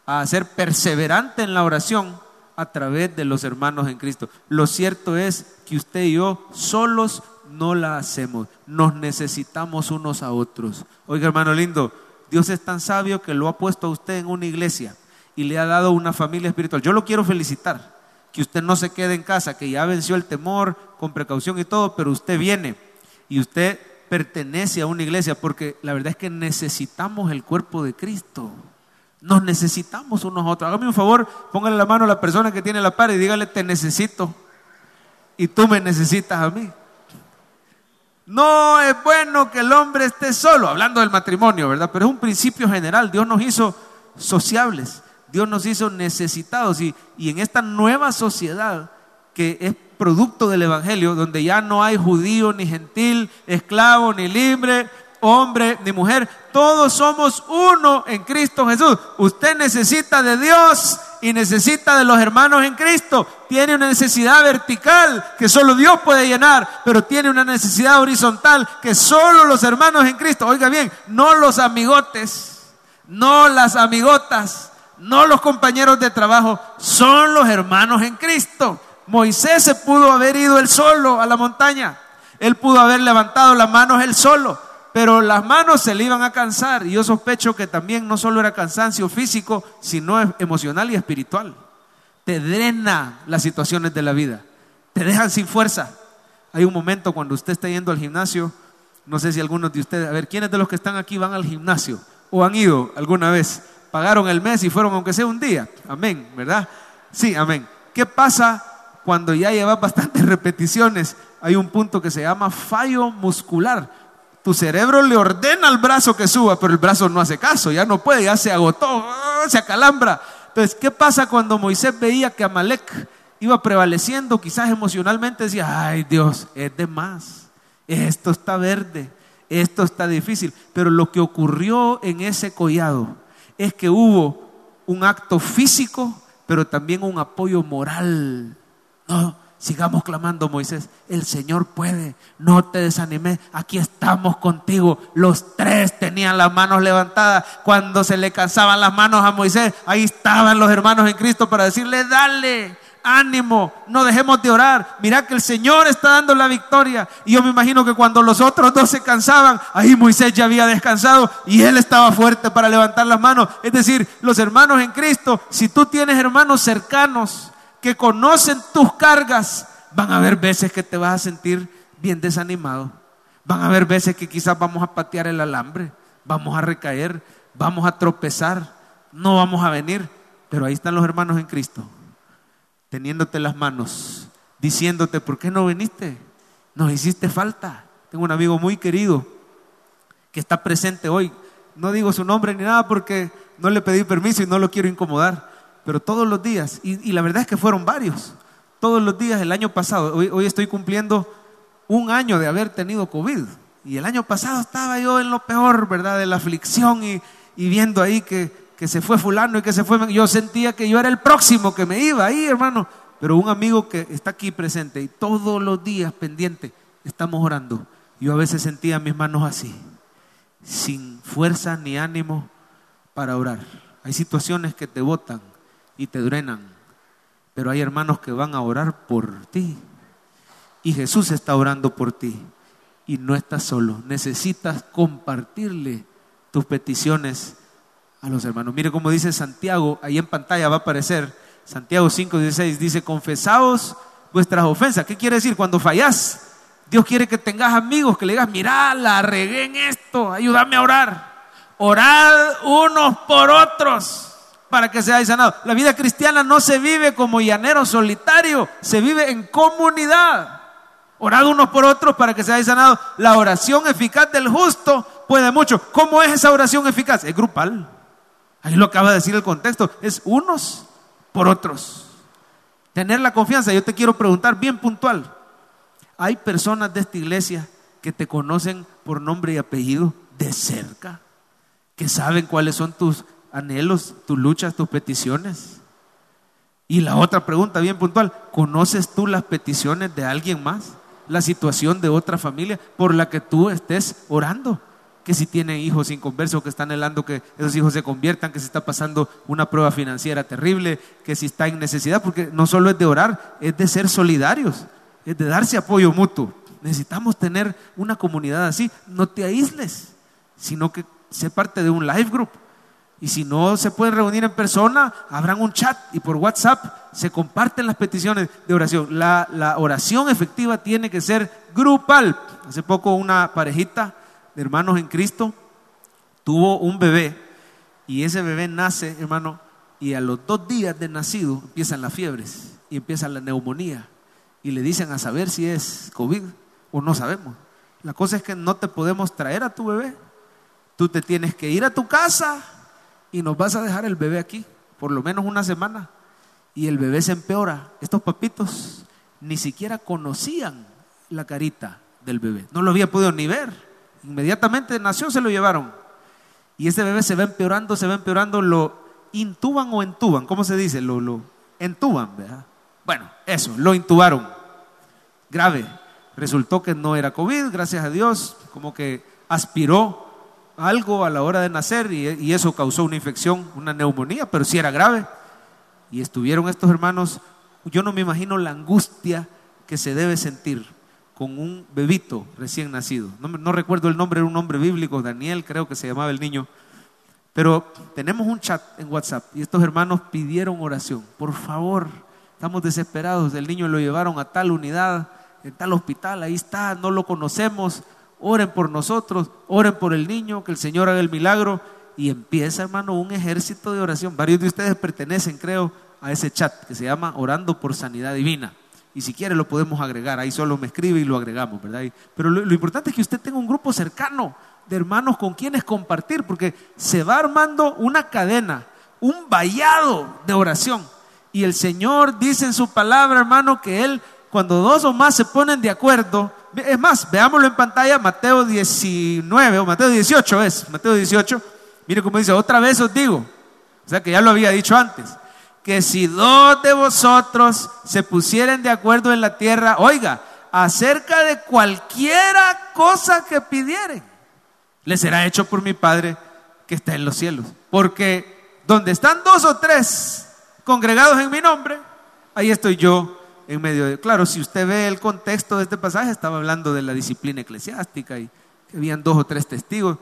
a ser perseverante en la oración a través de los hermanos en Cristo. Lo cierto es que usted y yo solos no la hacemos. Nos necesitamos unos a otros. Oiga, hermano lindo, Dios es tan sabio que lo ha puesto a usted en una iglesia y le ha dado una familia espiritual. Yo lo quiero felicitar que usted no se quede en casa, que ya venció el temor con precaución y todo, pero usted viene y usted pertenece a una iglesia, porque la verdad es que necesitamos el cuerpo de Cristo. Nos necesitamos unos a otros. Hágame un favor, póngale la mano a la persona que tiene la par y dígale, te necesito. Y tú me necesitas a mí. No es bueno que el hombre esté solo, hablando del matrimonio, ¿verdad? Pero es un principio general. Dios nos hizo sociables, Dios nos hizo necesitados y, y en esta nueva sociedad que es producto del Evangelio, donde ya no hay judío ni gentil, esclavo ni libre, hombre ni mujer, todos somos uno en Cristo Jesús. Usted necesita de Dios y necesita de los hermanos en Cristo. Tiene una necesidad vertical que solo Dios puede llenar, pero tiene una necesidad horizontal que solo los hermanos en Cristo, oiga bien, no los amigotes, no las amigotas, no los compañeros de trabajo, son los hermanos en Cristo. Moisés se pudo haber ido él solo a la montaña, él pudo haber levantado las manos él solo, pero las manos se le iban a cansar y yo sospecho que también no solo era cansancio físico, sino emocional y espiritual. Te drena las situaciones de la vida, te dejan sin fuerza. Hay un momento cuando usted está yendo al gimnasio, no sé si algunos de ustedes, a ver, ¿quiénes de los que están aquí van al gimnasio o han ido alguna vez? Pagaron el mes y fueron aunque sea un día. Amén, ¿verdad? Sí, amén. ¿Qué pasa cuando ya llevas bastantes repeticiones? Hay un punto que se llama fallo muscular tu cerebro le ordena al brazo que suba, pero el brazo no hace caso, ya no puede, ya se agotó, se acalambra. Entonces, ¿qué pasa cuando Moisés veía que Amalek iba prevaleciendo? Quizás emocionalmente decía, ay Dios, es de más, esto está verde, esto está difícil. Pero lo que ocurrió en ese collado es que hubo un acto físico, pero también un apoyo moral. No, Sigamos clamando, Moisés. El Señor puede. No te desanimes. Aquí estamos contigo. Los tres tenían las manos levantadas. Cuando se le cansaban las manos a Moisés, ahí estaban los hermanos en Cristo para decirle, dale, ánimo, no dejemos de orar. Mira que el Señor está dando la victoria. Y yo me imagino que cuando los otros dos se cansaban, ahí Moisés ya había descansado y él estaba fuerte para levantar las manos. Es decir, los hermanos en Cristo, si tú tienes hermanos cercanos, que conocen tus cargas, van a haber veces que te vas a sentir bien desanimado. Van a haber veces que quizás vamos a patear el alambre, vamos a recaer, vamos a tropezar, no vamos a venir. Pero ahí están los hermanos en Cristo, teniéndote las manos, diciéndote, ¿por qué no viniste? Nos hiciste falta. Tengo un amigo muy querido que está presente hoy. No digo su nombre ni nada porque no le pedí permiso y no lo quiero incomodar pero todos los días, y, la verdad es que fueron varios, todos los días el año pasado, hoy, estoy cumpliendo un año de haber tenido COVID, y el año pasado estaba yo en lo peor, ¿verdad? De la aflicción y, viendo ahí que, que se fue fulano y que se fue, yo sentía que yo era el próximo que me iba ahí, hermano, pero un amigo que está aquí presente y todos los días pendiente, estamos orando. Yo a veces sentía mis manos así, sin fuerza ni ánimo para orar. Hay situaciones que te botan, y te drenan. Pero hay hermanos que van a orar por ti. Y Jesús está orando por ti. Y no estás solo. Necesitas compartirle tus peticiones a los hermanos. Mire cómo dice Santiago, ahí en pantalla va a aparecer. Santiago 5:16 dice, confesaos vuestras ofensas. ¿Qué quiere decir? Cuando fallas, Dios quiere que tengas amigos, que le digas, mira, la regué en esto, ayúdame a orar. Orad unos por otros para que seáis sanados. La vida cristiana no se vive como llanero solitario, se vive en comunidad. Orad unos por otros para que seáis sanados. La oración eficaz del justo puede mucho. ¿Cómo es esa oración eficaz? Es grupal. Ahí lo acaba de decir el contexto. Es unos por otros. Tener la confianza. Yo te quiero preguntar bien puntual. Hay personas de esta iglesia que te conocen por nombre y apellido de cerca, que saben cuáles son tus anhelos, tus luchas, tus peticiones? Y la otra pregunta bien puntual, ¿conoces tú las peticiones de alguien más? La situación de otra familia por la que tú estés orando. Que si tiene hijos inconversos, que están anhelando que esos hijos se conviertan, que se está pasando una prueba financiera terrible, que si está en necesidad, porque no solo es de orar, es de ser solidarios, es de darse apoyo mutuo. Necesitamos tener una comunidad así. No te aísles, sino que sé parte de un life group y si no se pueden reunir en persona, habrán un chat y por WhatsApp se comparten las peticiones de oración. La, oración efectiva tiene que ser grupal. Hace poco una parejita de hermanos en Cristo tuvo un bebé y ese bebé nace, hermano, y a los dos días de nacido empiezan las fiebres y empieza la neumonía y le dicen a saber si es COVID o no sabemos. La cosa es que no te podemos traer a tu bebé. Tú te tienes que ir a tu casa y nos vas a dejar el bebé aquí, por lo menos una semana. Y el bebé se empeora. Estos papitos ni siquiera conocían la carita del bebé. No lo había podido ni ver. Inmediatamente nació, se lo llevaron. Y ese bebé se va empeorando, se va empeorando, lo intuban o entuban, ¿cómo se dice? Lo, lo entuban, ¿verdad? Bueno, eso, lo intubaron. Grave. Resultó que no era COVID, gracias a Dios, como que aspiró algo a la hora de nacer y, eso causó una infección, una neumonía, pero sí era grave. Y estuvieron estos hermanos, yo no me imagino la angustia que se debe sentir con un bebito recién nacido. No, recuerdo el nombre, era un nombre bíblico, Daniel creo que se llamaba el niño. Pero tenemos un chat en WhatsApp y estos hermanos pidieron oración. Por favor, estamos desesperados. El niño lo llevaron a tal unidad, en tal hospital, ahí está, no lo conocemos. Oren por nosotros, oren por el niño, que el Señor haga el milagro. Y empieza, hermano, un ejército de oración. Varios de ustedes pertenecen, creo, a ese chat que se llama Orando por Sanidad Divina. Y si quiere lo podemos agregar, ahí solo me escribe y lo agregamos, ¿verdad? Pero lo, importante es que usted tenga un grupo cercano de hermanos con quienes compartir, porque se va armando una cadena, un vallado de oración. Y el Señor dice en su palabra, hermano, que Él, cuando dos o más se ponen de acuerdo, es más, veámoslo en pantalla, Mateo 19 o Mateo 18 es, Mateo 18, mire cómo dice, otra vez os digo, o sea que ya lo había dicho antes, que si dos de vosotros se pusieren de acuerdo en la tierra, oiga, acerca de cualquiera cosa que pidieren, le será hecho por mi Padre que está en los cielos. Porque donde están dos o tres congregados en mi nombre, ahí estoy yo en medio de... Claro, si usted ve el contexto de este pasaje, estaba hablando de la disciplina eclesiástica y que habían dos o tres testigos.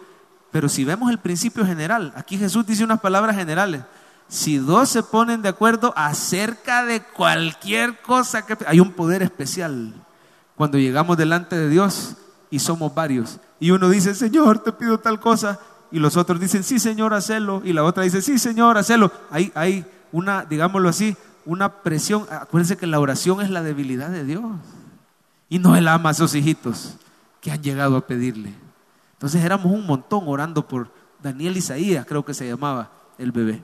Pero si vemos el principio general, aquí Jesús dice unas palabras generales si dos se ponen de acuerdo acerca de cualquier cosa que... Hay un poder especial cuando llegamos delante de Dios y somos varios. Y uno dice, Señor, te pido tal cosa. Y los otros dicen, sí, Señor, hacelo. Y la otra dice, sí, Señor, hacelo. Hay, hay una, digámoslo así, una presión. Acuérdense que la oración es la debilidad de Dios. Y no Él ama a esos hijitos que han llegado a pedirle. Entonces éramos un montón orando por Daniel Isaías, creo que se llamaba el bebé.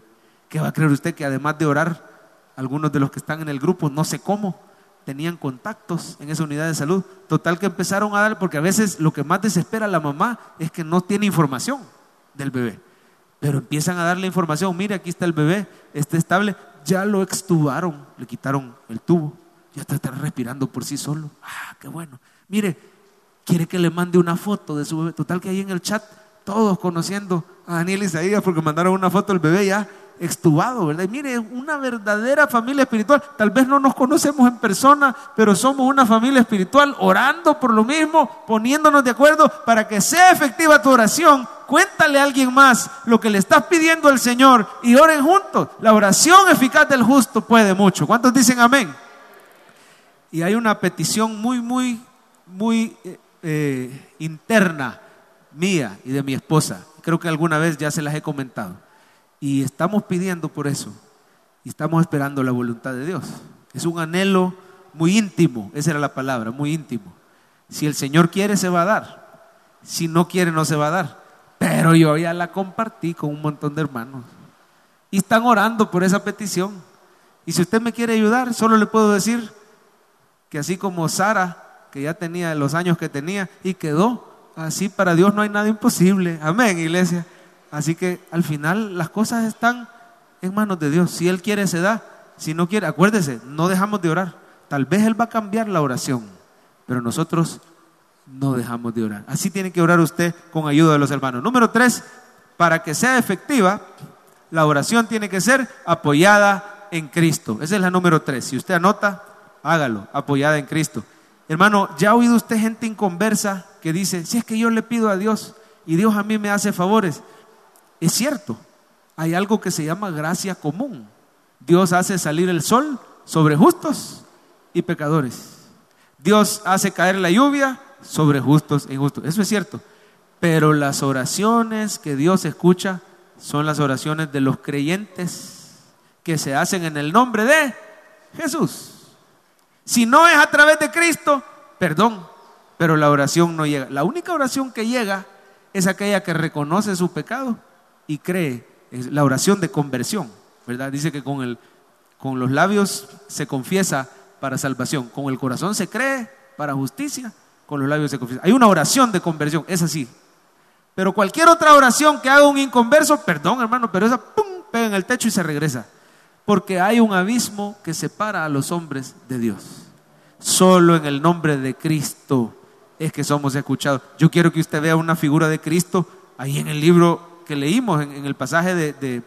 ¿Qué va a creer usted que además de orar, algunos de los que están en el grupo, no sé cómo, tenían contactos en esa unidad de salud? Total que empezaron a dar, porque a veces lo que más desespera a la mamá es que no tiene información del bebé. Pero empiezan a darle información, mire, aquí está el bebé, está estable, ya lo extubaron, le quitaron el tubo, ya está, respirando por sí solo. Ah, qué bueno. Mire, quiere que le mande una foto de su bebé. Total que ahí en el chat, todos conociendo a Daniel Isaías porque mandaron una foto del bebé ya extubado, ¿verdad? mire, una verdadera familia espiritual. Tal vez no nos conocemos en persona, pero somos una familia espiritual orando por lo mismo, poniéndonos de acuerdo para que sea efectiva tu oración. Cuéntale a alguien más lo que le estás pidiendo al Señor y oren juntos. La oración eficaz del justo puede mucho. ¿Cuántos dicen amén? Y hay una petición muy, muy, muy eh, eh, interna mía y de mi esposa. Creo que alguna vez ya se las he comentado. Y estamos pidiendo por eso. Y estamos esperando la voluntad de Dios. Es un anhelo muy íntimo, esa era la palabra, muy íntimo. Si el Señor quiere, se va a dar. Si no quiere, no se va a dar. Pero yo ya la compartí con un montón de hermanos. Y están orando por esa petición. Y si usted me quiere ayudar, solo le puedo decir que así como Sara, que ya tenía los años que tenía y quedó, así para Dios no hay nada imposible. Amén, iglesia. Así que al final las cosas están en manos de Dios. Si Él quiere, se da. Si no quiere, acuérdese, no dejamos de orar. Tal vez Él va a cambiar la oración, pero nosotros no dejamos de orar. Así tiene que orar usted con ayuda de los hermanos. Número tres, para que sea efectiva, la oración tiene que ser apoyada en Cristo. Esa es la número tres. Si usted anota, hágalo, apoyada en Cristo. Hermano, ¿ya ha oído usted gente inconversa que dice, si es que yo le pido a Dios y Dios a mí me hace favores? Es cierto, hay algo que se llama gracia común. Dios hace salir el sol sobre justos y pecadores. Dios hace caer la lluvia sobre justos e injustos. Eso es cierto. Pero las oraciones que Dios escucha son las oraciones de los creyentes que se hacen en el nombre de Jesús. Si no es a través de Cristo, perdón, pero la oración no llega. La única oración que llega es aquella que reconoce su pecado y cree. Es la oración de conversión, ¿verdad? Dice que con, el, con los labios se confiesa para salvación, con el corazón se cree para justicia, con los labios se confiesa. Hay una oración de conversión, es así. Pero cualquier otra oración que haga un inconverso, perdón hermano, pero esa ¡pum! pega en el techo y se regresa. Porque hay un abismo que separa a los hombres de Dios. Solo en el nombre de Cristo es que somos escuchados. Yo quiero que usted vea una figura de Cristo ahí en el libro que leímos, en, el pasaje de,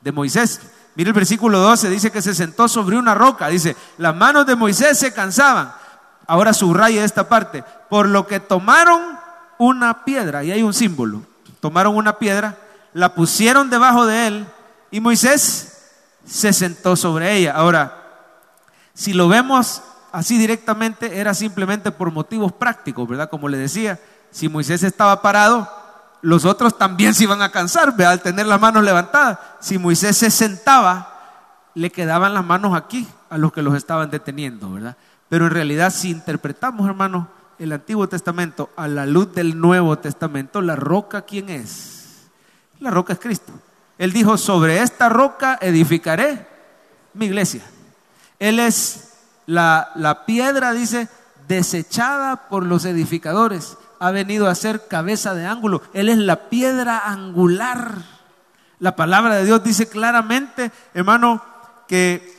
de Moisés. Mire el versículo 12, dice que se sentó sobre una roca. Dice, las manos de Moisés se cansaban. Ahora subraya esta parte. Por lo que tomaron una piedra, y hay un símbolo. Tomaron una piedra, la pusieron debajo de él, y Moisés se sentó sobre ella. Ahora, si lo vemos así directamente era simplemente por motivos prácticos, ¿verdad? Como le decía, si Moisés estaba parado, los otros también se iban a cansar, ¿verdad? Al tener las manos levantadas. Si Moisés se sentaba, le quedaban las manos aquí a los que los estaban deteniendo, ¿verdad? Pero en realidad, si interpretamos, hermano, el Antiguo Testamento a la luz del Nuevo Testamento, la roca, ¿quién es? La roca es Cristo. Él dijo, sobre esta roca edificaré mi iglesia. Él es la, piedra, dice, desechada por los edificadores, ha venido a ser cabeza de ángulo. Él es la piedra angular. La palabra de Dios dice claramente, hermano, que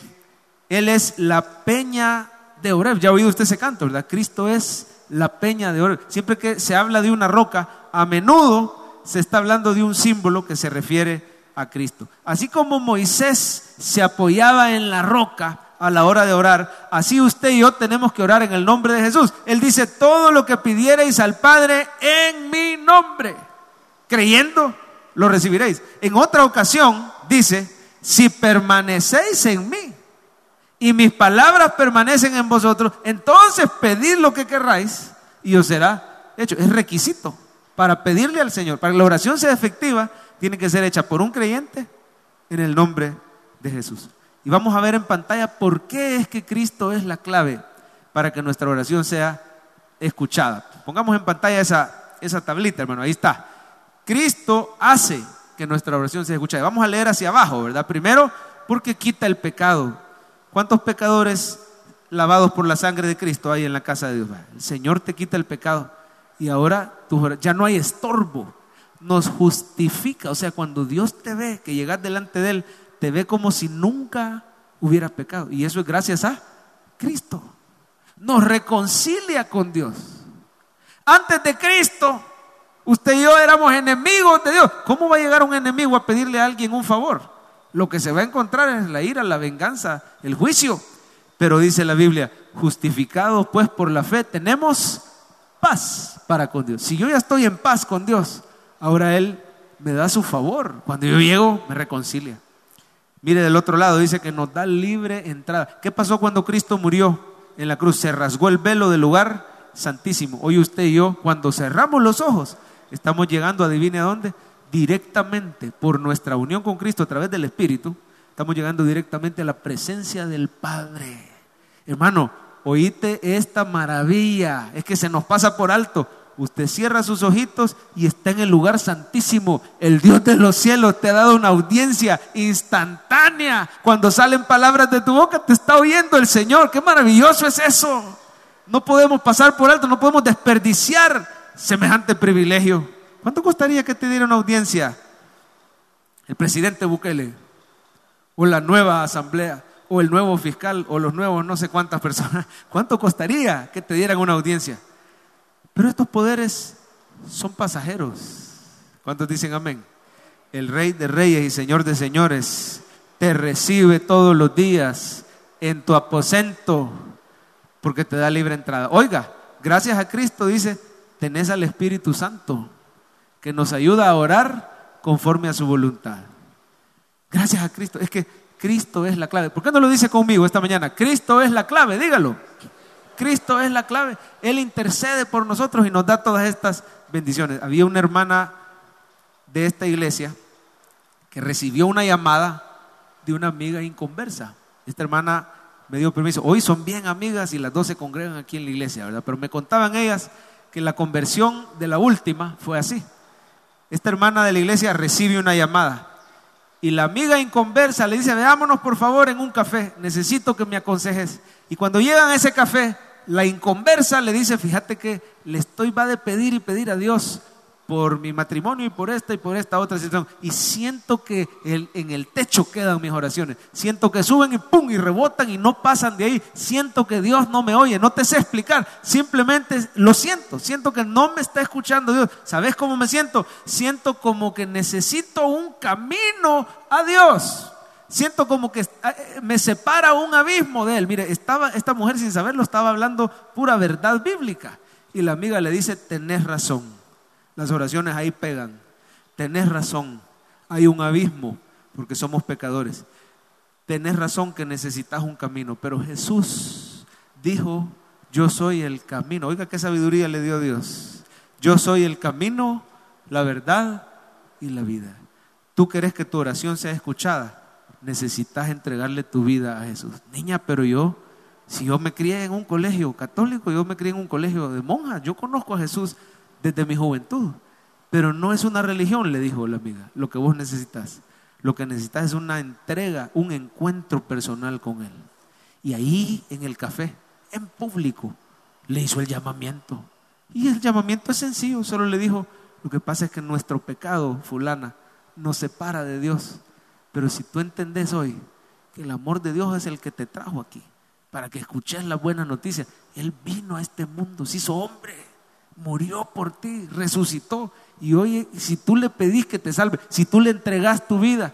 Él es la peña de Oreb. Ya ha oído usted ese canto, ¿verdad? Cristo es la peña de Oreb. Siempre que se habla de una roca, a menudo se está hablando de un símbolo que se refiere a Cristo. Así como Moisés se apoyaba en la roca, a la hora de orar. Así usted y yo tenemos que orar en el nombre de Jesús. Él dice, todo lo que pidierais al Padre en mi nombre, creyendo, lo recibiréis. En otra ocasión dice, si permanecéis en mí y mis palabras permanecen en vosotros, entonces pedid lo que querráis y os será hecho. Es requisito para pedirle al Señor, para que la oración sea efectiva, tiene que ser hecha por un creyente en el nombre de Jesús. Y vamos a ver en pantalla por qué es que Cristo es la clave para que nuestra oración sea escuchada. Pongamos en pantalla esa, esa tablita, hermano, ahí está. Cristo hace que nuestra oración sea escuchada. Vamos a leer hacia abajo, ¿verdad? Primero, porque quita el pecado. ¿Cuántos pecadores lavados por la sangre de Cristo hay en la casa de Dios? El Señor te quita el pecado y ahora ya no hay estorbo. Nos justifica, o sea, cuando Dios te ve que llegas delante de Él, te ve como si nunca hubiera pecado. Y eso es gracias a Cristo. Nos reconcilia con Dios. Antes de Cristo, usted y yo éramos enemigos de Dios. ¿Cómo va a llegar un enemigo a pedirle a alguien un favor? Lo que se va a encontrar es la ira, la venganza, el juicio. Pero dice la Biblia, justificados pues por la fe, tenemos paz para con Dios. Si yo ya estoy en paz con Dios, ahora Él me da su favor. Cuando yo llego, me reconcilia. Mire del otro lado, dice que nos da libre entrada. ¿Qué pasó cuando Cristo murió en la cruz? Se rasgó el velo del lugar santísimo. Hoy usted y yo, cuando cerramos los ojos, estamos llegando, adivine a dónde, directamente por nuestra unión con Cristo a través del Espíritu, estamos llegando directamente a la presencia del Padre. Hermano, oíste esta maravilla, es que se nos pasa por alto. Usted cierra sus ojitos y está en el lugar santísimo. El Dios de los cielos te ha dado una audiencia instantánea. Cuando salen palabras de tu boca, te está oyendo el Señor. Qué maravilloso es eso. No podemos pasar por alto, no podemos desperdiciar semejante privilegio. ¿Cuánto costaría que te diera una audiencia el presidente Bukele o la nueva asamblea o el nuevo fiscal o los nuevos no sé cuántas personas? ¿Cuánto costaría que te dieran una audiencia? Pero estos poderes son pasajeros. ¿Cuántos dicen amén? El rey de reyes y señor de señores te recibe todos los días en tu aposento porque te da libre entrada. Oiga, gracias a Cristo dice, tenés al Espíritu Santo que nos ayuda a orar conforme a su voluntad. Gracias a Cristo. Es que Cristo es la clave. ¿Por qué no lo dice conmigo esta mañana? Cristo es la clave, dígalo. Cristo es la clave. Él intercede por nosotros y nos da todas estas bendiciones. Había una hermana de esta iglesia que recibió una llamada de una amiga inconversa. Esta hermana me dio permiso. Hoy son bien amigas y las dos se congregan aquí en la iglesia, ¿verdad? Pero me contaban ellas que la conversión de la última fue así. Esta hermana de la iglesia recibe una llamada y la amiga inconversa le dice, veámonos por favor en un café, necesito que me aconsejes. Y cuando llegan a ese café, la inconversa le dice, fíjate que le estoy va de pedir y pedir a Dios por mi matrimonio y por esta y por esta otra situación. Y siento que en el techo quedan mis oraciones. Siento que suben y pum y rebotan y no pasan de ahí. Siento que Dios no me oye. No te sé explicar. Simplemente lo siento. Siento que no me está escuchando Dios. ¿Sabes cómo me siento? Siento como que necesito un camino a Dios. Siento como que eh, me separa un abismo de él. Mire, estaba, esta mujer sin saberlo estaba hablando pura verdad bíblica. Y la amiga le dice, tenés razón las oraciones ahí pegan. Tenés razón, hay un abismo porque somos pecadores. Tenés razón que necesitas un camino, pero Jesús dijo, yo soy el camino. Oiga, qué sabiduría le dio Dios. Yo soy el camino, la verdad y la vida. Tú querés que tu oración sea escuchada, necesitas entregarle tu vida a Jesús. Niña, pero yo, si yo me crié en un colegio católico, yo me crié en un colegio de monjas, yo conozco a Jesús desde mi juventud. Pero no es una religión, le dijo la amiga, lo que vos necesitas. Lo que necesitas es una entrega, un encuentro personal con Él. Y ahí en el café, en público, le hizo el llamamiento. Y el llamamiento es sencillo, solo le dijo, lo que pasa es que nuestro pecado, fulana, nos separa de Dios. Pero si tú entendés hoy que el amor de Dios es el que te trajo aquí, para que escuches la buena noticia, Él vino a este mundo, se hizo hombre murió por ti, resucitó. Y oye, si tú le pedís que te salve, si tú le entregas tu vida,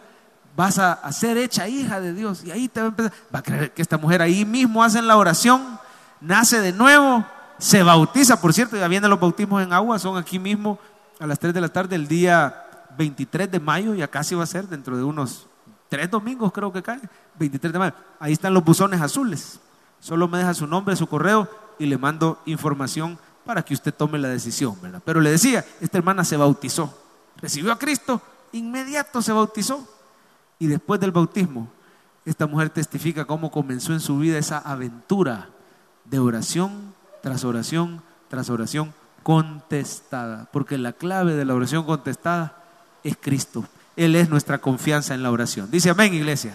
vas a, ser hecha hija de Dios. Y ahí te va a empezar, va a creer que esta mujer ahí mismo hace la oración, nace de nuevo, se bautiza. Por cierto, ya vienen los bautismos en agua, son aquí mismo a las 3 de la tarde, el día 23 de mayo, ya casi va a ser dentro de unos tres domingos creo que cae, 23 de mayo. Ahí están los buzones azules. Solo me deja su nombre, su correo y le mando información para que usted tome la decisión, ¿verdad? Pero le decía, esta hermana se bautizó, recibió a Cristo, inmediato se bautizó. Y después del bautismo, esta mujer testifica cómo comenzó en su vida esa aventura de oración tras oración tras oración contestada. Porque la clave de la oración contestada es Cristo. Él es nuestra confianza en la oración. Dice amén, iglesia.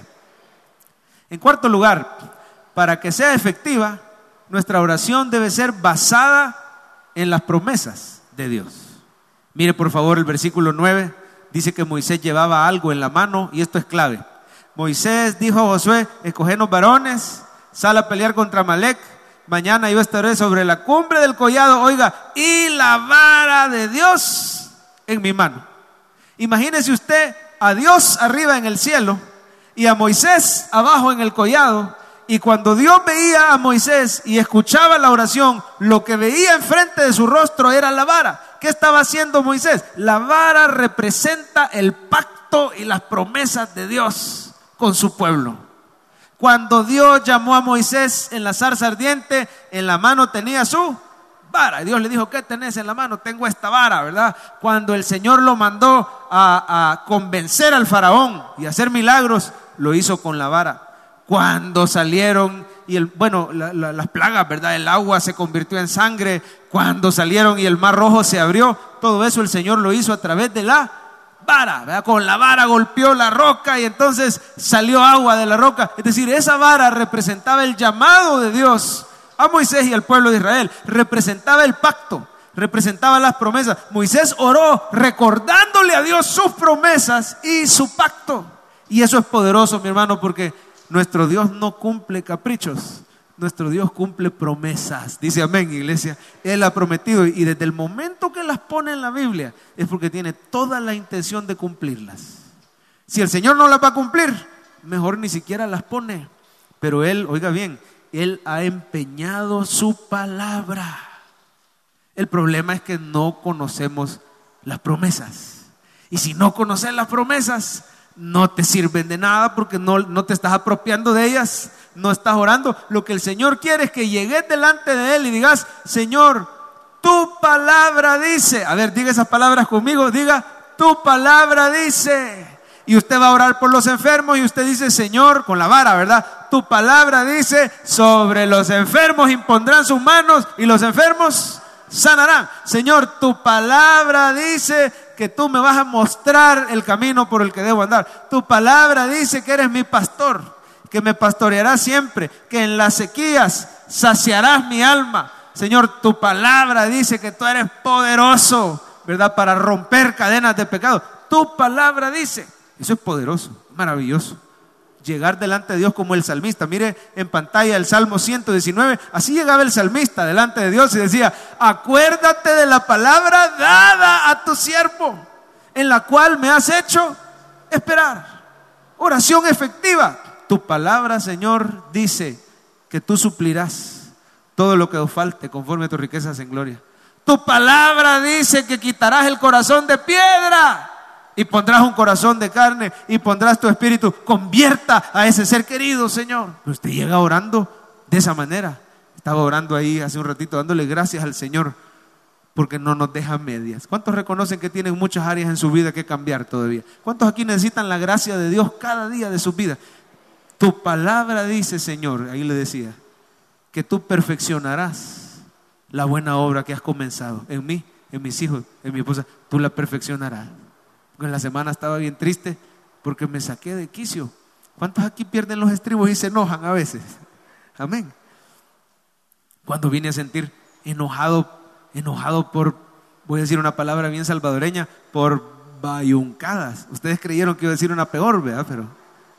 En cuarto lugar, para que sea efectiva, nuestra oración debe ser basada en las promesas de Dios. Mire por favor el versículo 9, dice que Moisés llevaba algo en la mano y esto es clave. Moisés dijo a Josué, escogenos varones, sal a pelear contra Malek, mañana yo estaré sobre la cumbre del collado, oiga, y la vara de Dios en mi mano. Imagínese usted a Dios arriba en el cielo y a Moisés abajo en el collado y cuando Dios veía a Moisés y escuchaba la oración, lo que veía enfrente de su rostro era la vara. ¿Qué estaba haciendo Moisés? La vara representa el pacto y las promesas de Dios con su pueblo. Cuando Dios llamó a Moisés en la zarza ardiente, en la mano tenía su vara. Y Dios le dijo, ¿qué tenés en la mano? Tengo esta vara, ¿verdad? Cuando el Señor lo mandó a, a convencer al faraón y hacer milagros, lo hizo con la vara cuando salieron y el, bueno, las plagas, ¿verdad? El agua se convirtió en sangre, cuando salieron y el mar rojo se abrió, todo eso el Señor lo hizo a través de la vara, ¿verdad? Con la vara golpeó la roca y entonces salió agua de la roca. Es decir, esa vara representaba el llamado de Dios a Moisés y al pueblo de Israel, representaba el pacto, representaba las promesas. Moisés oró recordándole a Dios sus promesas y su pacto. Y eso es poderoso, mi hermano, porque nuestro Dios no cumple caprichos, nuestro Dios cumple promesas. Dice amén, iglesia. Él ha prometido y desde el momento que las pone en la Biblia es porque tiene toda la intención de cumplirlas. Si el Señor no las va a cumplir, mejor ni siquiera las pone. Pero Él, oiga bien, Él ha empeñado su palabra. El problema es que no conocemos las promesas. Y si no conoces las promesas, no te sirven de nada porque no, no, te estás apropiando de ellas, no estás orando. Lo que el Señor quiere es que llegues delante de Él y digas, Señor, tu palabra dice, a ver, diga esas palabras conmigo, diga, tu palabra dice. Y usted va a orar por los enfermos y usted dice, Señor, con la vara, ¿verdad? Tu palabra dice, sobre los enfermos impondrán sus manos y los enfermos sanarán. Señor, tu palabra dice que tú me vas a mostrar el camino por el que debo andar. Tu palabra dice que eres mi pastor, que me pastorearás siempre, que en las sequías saciarás mi alma. Señor, tu palabra dice que tú eres poderoso, ¿verdad? Para romper cadenas de pecado. Tu palabra dice, eso es poderoso, maravilloso llegar delante de Dios como el salmista. Mire en pantalla el Salmo 119. Así llegaba el salmista delante de Dios y decía, acuérdate de la palabra dada a tu siervo, en la cual me has hecho esperar. Oración efectiva. Tu palabra, Señor, dice que tú suplirás todo lo que os falte conforme a tus riquezas en gloria. Tu palabra dice que quitarás el corazón de piedra y pondrás un corazón de carne y pondrás tu espíritu. Convierta a ese ser querido, Señor. Pero usted llega orando de esa manera. Estaba orando ahí hace un ratito dándole gracias al Señor porque no nos deja medias. ¿Cuántos reconocen que tienen muchas áreas en su vida que cambiar todavía? ¿Cuántos aquí necesitan la gracia de Dios cada día de su vida? Tu palabra dice, Señor, ahí le decía, que tú perfeccionarás la buena obra que has comenzado en mí, en mis hijos, en mi esposa. Tú la perfeccionarás. En la semana estaba bien triste porque me saqué de quicio. ¿Cuántos aquí pierden los estribos y se enojan a veces? Amén. Cuando vine a sentir enojado, enojado por, voy a decir una palabra bien salvadoreña, por bayuncadas. Ustedes creyeron que iba a decir una peor, ¿verdad? Pero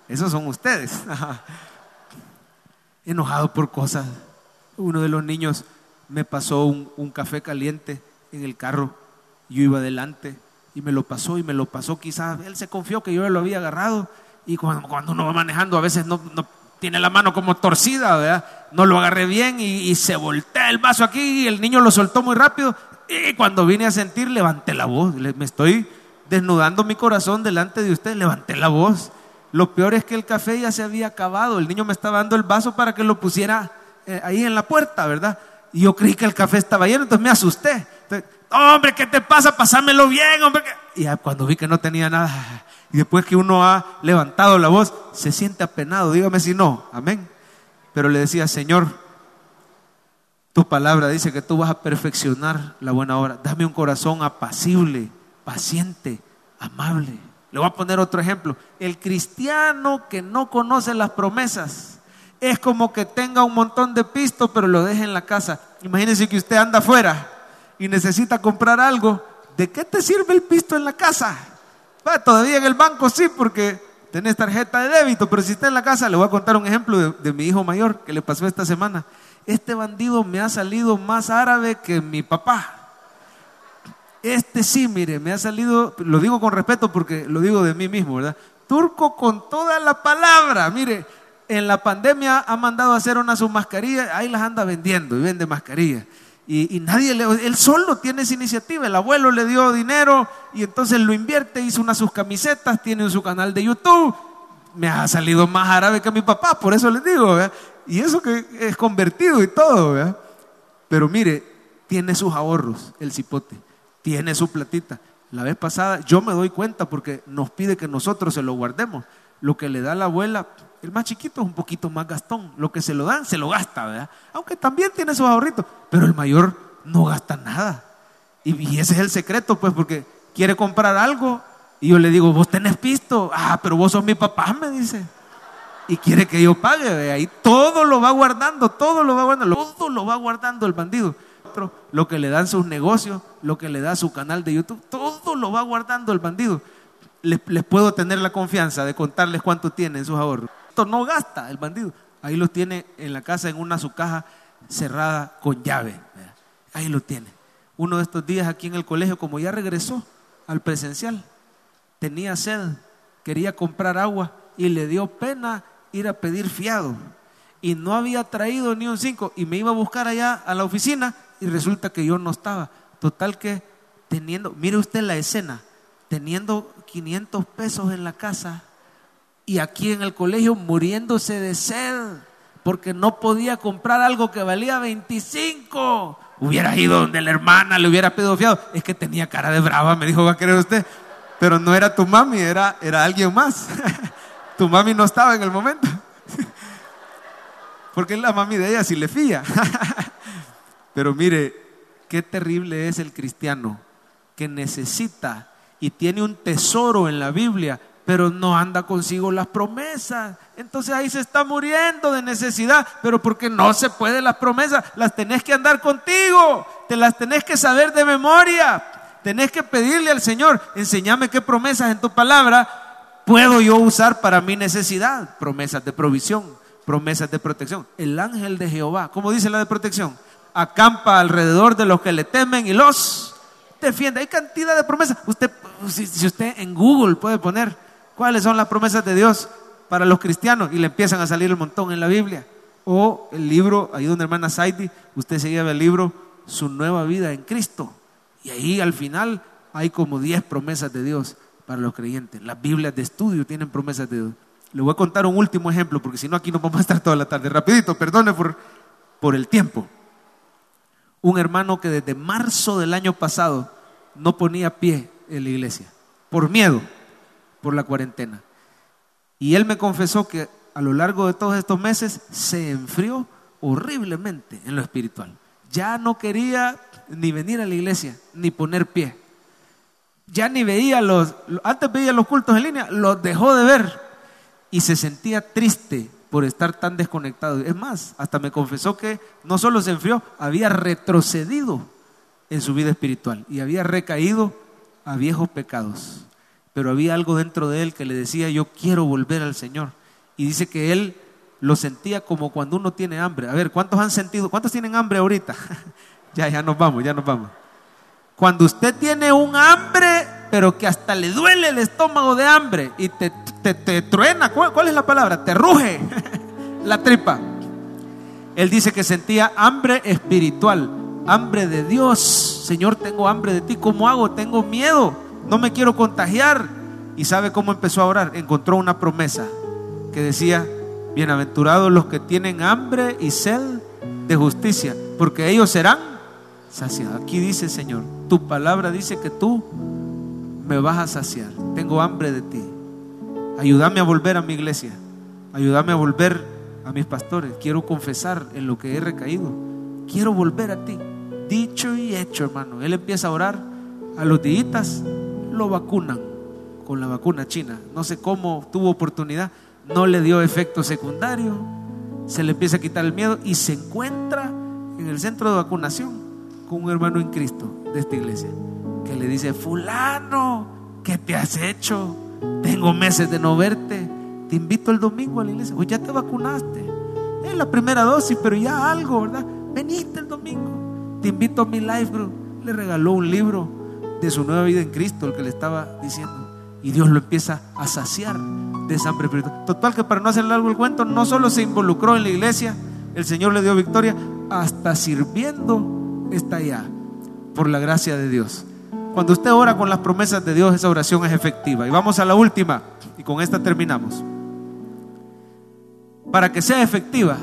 esos son ustedes. enojado por cosas. Uno de los niños me pasó un, café caliente en el carro. Yo iba adelante y me lo pasó y me lo pasó. Quizás él se confió que yo lo había agarrado y cuando, uno va manejando a veces no, tiene la mano como torcida. No lo agarré bien y, se voltea el vaso aquí el niño lo soltó muy rápido y cuando vine a sentir levanté la voz. Me estoy desnudando mi corazón delante de usted, levanté la voz. Lo peor es que el café ya se había acabado. El niño me estaba dando el vaso para que lo pusiera eh, ahí en la puerta, ¿verdad? Y yo creí que el café estaba lleno, entonces me asusté hombre, ¿qué te pasa? Pásamelo bien, hombre. Y cuando vi que no tenía nada, y después que uno ha levantado la voz, se siente apenado, dígame si no, amén. Pero le decía, Señor, tu palabra dice que tú vas a perfeccionar la buena obra. Dame un corazón apacible, paciente, amable. Le voy a poner otro ejemplo. El cristiano que no conoce las promesas es como que tenga un montón de pisto, pero lo deje en la casa. Imagínese que usted anda afuera y necesita comprar algo, ¿de qué te sirve el pisto en la casa? todavía en el banco sí, porque tenés tarjeta de débito, pero si está en la casa, le voy a contar un ejemplo de, mi hijo mayor que le pasó esta semana. Este bandido me ha salido más árabe que mi papá. Este sí, mire, me ha salido, lo digo con respeto porque lo digo de mí mismo, ¿verdad? Turco con toda la palabra. Mire, en la pandemia ha mandado a hacer una sus mascarillas, ahí las anda vendiendo y vende mascarillas. Y, nadie le, él solo tiene esa iniciativa. El abuelo le dio dinero y entonces lo invierte, hizo unas sus camisetas, tiene su canal de YouTube. Me ha salido más árabe que mi papá, por eso les digo, Y eso que es convertido y todo, Pero mire, tiene sus ahorros, el cipote, tiene su platita. La vez pasada yo me doy cuenta porque nos pide que nosotros se lo guardemos. Lo que le da la abuela, el más chiquito es un poquito más gastón. Lo que se lo dan, se lo gasta, ¿verdad? Aunque también tiene sus ahorritos. Pero el mayor no gasta nada. Y, ese es el secreto, pues, porque quiere comprar algo. Y yo le digo, vos tenés pisto. Ah, pero vos sos mi papá, me dice. Y quiere que yo pague. ¿verdad? Y todo lo va guardando, todo lo va guardando. Todo lo va guardando el bandido. Lo que le dan sus negocios, lo que le da su canal de YouTube, todo lo va guardando el bandido. Les, puedo tener la confianza de contarles cuánto tiene en sus ahorros no gasta el bandido. Ahí lo tiene en la casa, en una su caja cerrada con llave. Ahí lo tiene. Uno de estos días aquí en el colegio, como ya regresó al presencial, tenía sed, quería comprar agua y le dio pena ir a pedir fiado. Y no había traído ni un cinco. Y me iba a buscar allá a la oficina y resulta que yo no estaba. Total que teniendo, mire usted la escena, teniendo 500 pesos en la casa, y aquí en el colegio muriéndose de sed porque no podía comprar algo que valía 25. Hubiera ido donde la hermana le hubiera pedido fiado. Es que tenía cara de brava, me dijo, va a querer usted. Pero no era tu mami, era, era alguien más. tu mami no estaba en el momento. porque la mami de ella sí le fía. Pero mire, qué terrible es el cristiano que necesita y tiene un tesoro en la Biblia, pero no anda consigo las promesas. Entonces ahí se está muriendo de necesidad, pero porque no se puede las promesas, las tenés que andar contigo, te las tenés que saber de memoria, tenés que pedirle al Señor, enséñame qué promesas en tu palabra puedo yo usar para mi necesidad, promesas de provisión, promesas de protección. El ángel de Jehová, ¿cómo dice la de protección? Acampa alrededor de los que le temen y los defiende. Hay cantidad de promesas. Usted, si usted en Google puede poner cuáles son las promesas de Dios para los cristianos y le empiezan a salir un montón en la Biblia. O el libro, ahí donde hermana Saidi, usted se lleva el libro Su nueva vida en Cristo. Y ahí al final hay como 10 promesas de Dios para los creyentes. Las Biblias de estudio tienen promesas de Dios. Le voy a contar un último ejemplo, porque si no aquí no vamos a estar toda la tarde. Rapidito, perdone por, por el tiempo. Un hermano que desde marzo del año pasado no ponía pie en la iglesia, por miedo, por la cuarentena. Y él me confesó que a lo largo de todos estos meses se enfrió horriblemente en lo espiritual. Ya no quería ni venir a la iglesia, ni poner pie. Ya ni veía los, antes veía los cultos en línea, los dejó de ver y se sentía triste por estar tan desconectado. Es más, hasta me confesó que no solo se enfrió, había retrocedido en su vida espiritual y había recaído a viejos pecados. Pero había algo dentro de él que le decía, yo quiero volver al Señor. Y dice que él lo sentía como cuando uno tiene hambre. A ver, ¿cuántos han sentido? ¿Cuántos tienen hambre ahorita? ya, ya nos vamos, ya nos vamos. Cuando usted tiene un hambre, pero que hasta le duele el estómago de hambre y te, te, truena, ¿Cuál, ¿cuál es la palabra? Te ruge la tripa. Él dice que sentía hambre espiritual, hambre de Dios. Señor, tengo hambre de ti. ¿Cómo hago? Tengo miedo. No me quiero contagiar. ¿Y sabe cómo empezó a orar? Encontró una promesa que decía, bienaventurados los que tienen hambre y sed de justicia, porque ellos serán saciados. Aquí dice, Señor, tu palabra dice que tú me vas a saciar. Tengo hambre de ti. Ayúdame a volver a mi iglesia. Ayúdame a volver a mis pastores. Quiero confesar en lo que he recaído. Quiero volver a ti. Dicho y hecho, hermano. Él empieza a orar. A los días lo vacunan con la vacuna china. No sé cómo tuvo oportunidad. No le dio efecto secundario. Se le empieza a quitar el miedo y se encuentra en el centro de vacunación con un hermano en Cristo de esta iglesia que le dice, fulano, ¿qué te has hecho? Tengo meses de no verte. Te invito el domingo a la iglesia. Pues ya te vacunaste. Es la primera dosis, pero ya algo, ¿verdad? Veniste el domingo. Te invito a mi life group. Le regaló un libro de su nueva vida en Cristo, el que le estaba diciendo. Y Dios lo empieza a saciar de esa hambre espiritual. Total que para no hacer largo el cuento, no solo se involucró en la iglesia, el Señor le dio victoria, hasta sirviendo está allá, por la gracia de Dios. Cuando usted ora con las promesas de Dios, esa oración es efectiva. Y vamos a la última, y con esta terminamos. Para que sea efectiva,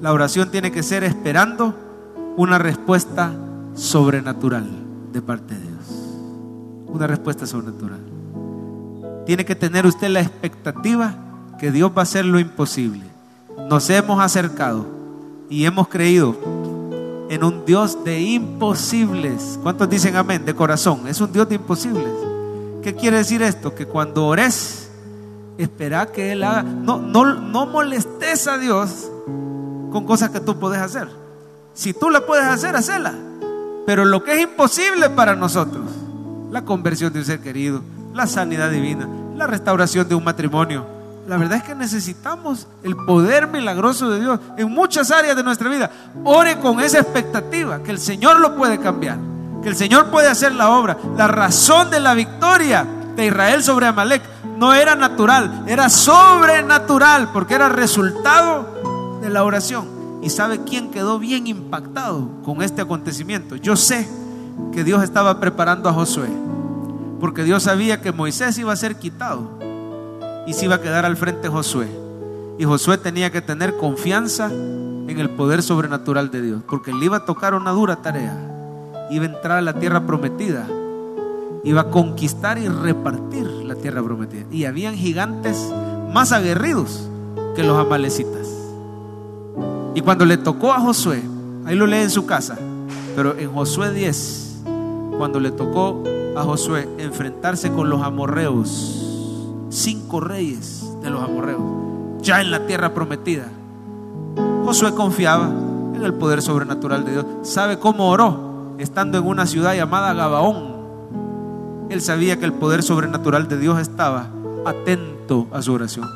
la oración tiene que ser esperando una respuesta sobrenatural de parte de Dios. Una respuesta sobrenatural. Tiene que tener usted la expectativa que Dios va a hacer lo imposible. Nos hemos acercado y hemos creído en un Dios de imposibles. ¿Cuántos dicen amén? De corazón. Es un Dios de imposibles. ¿Qué quiere decir esto? Que cuando ores, espera que Él haga. No, no, no molestes a Dios con cosas que tú puedes hacer. Si tú la puedes hacer, hacela. Pero lo que es imposible para nosotros, la conversión de un ser querido, la sanidad divina, la restauración de un matrimonio, la verdad es que necesitamos el poder milagroso de Dios en muchas áreas de nuestra vida. Ore con esa expectativa que el Señor lo puede cambiar, que el Señor puede hacer la obra. La razón de la victoria de Israel sobre Amalek no era natural, era sobrenatural, porque era resultado de la oración. ¿Y sabe quién quedó bien impactado con este acontecimiento? Yo sé que Dios estaba preparando a Josué, porque Dios sabía que Moisés iba a ser quitado y se iba a quedar al frente Josué. Y Josué tenía que tener confianza en el poder sobrenatural de Dios, porque le iba a tocar una dura tarea. Iba a entrar a la tierra prometida, iba a conquistar y repartir la tierra prometida. Y habían gigantes más aguerridos que los amalecitas. Y cuando le tocó a Josué, ahí lo lee en su casa, pero en Josué 10, cuando le tocó a Josué enfrentarse con los amorreos, cinco reyes de los amorreos, ya en la tierra prometida, Josué confiaba en el poder sobrenatural de Dios. ¿Sabe cómo oró? Estando en una ciudad llamada Gabaón. Él sabía que el poder sobrenatural de Dios estaba atento a su oración.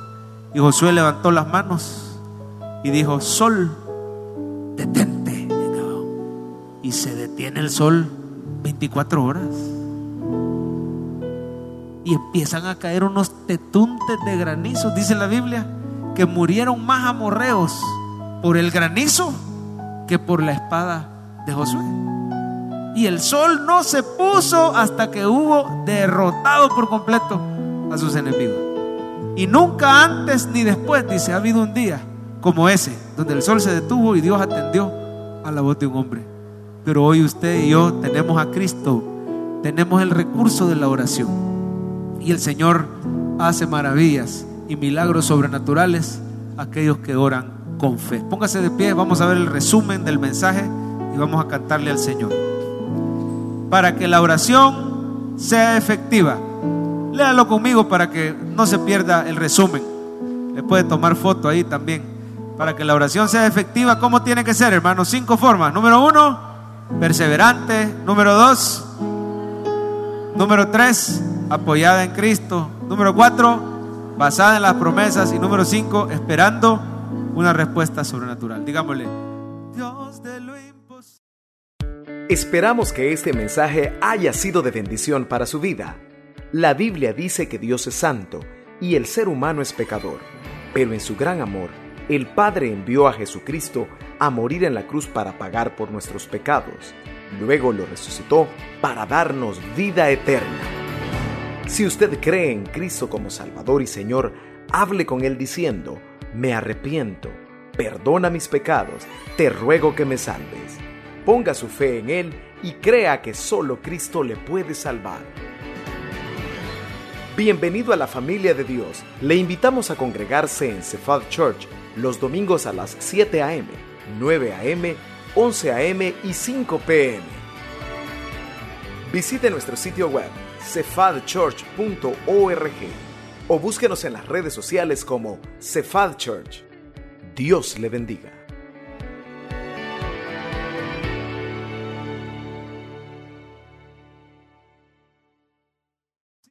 Y Josué levantó las manos y dijo, sol, detente. Y se detiene el sol 24 horas. Y empiezan a caer unos tetuntes de granizo, dice la Biblia, que murieron más amorreos por el granizo que por la espada de Josué. Y el sol no se puso hasta que hubo derrotado por completo a sus enemigos. Y nunca antes ni después, dice, ha habido un día como ese, donde el sol se detuvo y Dios atendió a la voz de un hombre. Pero hoy usted y yo tenemos a Cristo, tenemos el recurso de la oración. Y el Señor hace maravillas y milagros sobrenaturales a aquellos que oran con fe. Póngase de pie, vamos a ver el resumen del mensaje y vamos a cantarle al Señor. Para que la oración sea efectiva, léalo conmigo para que no se pierda el resumen. Le puede tomar foto ahí también. Para que la oración sea efectiva, ¿cómo tiene que ser, hermanos? Cinco formas. Número uno, perseverante. Número dos, número tres, apoyada en Cristo. Número cuatro, basada en las promesas. Y número cinco, esperando una respuesta sobrenatural. Digámosle, Dios de. Esperamos que este mensaje haya sido de bendición para su vida. La Biblia dice que Dios es santo y el ser humano es pecador, pero en su gran amor, el Padre envió a Jesucristo a morir en la cruz para pagar por nuestros pecados. Luego lo resucitó para darnos vida eterna. Si usted cree en Cristo como Salvador y Señor, hable con Él diciendo, me arrepiento, perdona mis pecados, te ruego que me salves. Ponga su fe en Él y crea que solo Cristo le puede salvar. Bienvenido a la familia de Dios. Le invitamos a congregarse en Cephal Church los domingos a las 7 a.m., 9 a.m., 11 a.m. y 5 p.m. Visite nuestro sitio web cephadchurch.org o búsquenos en las redes sociales como Cephal Church. Dios le bendiga.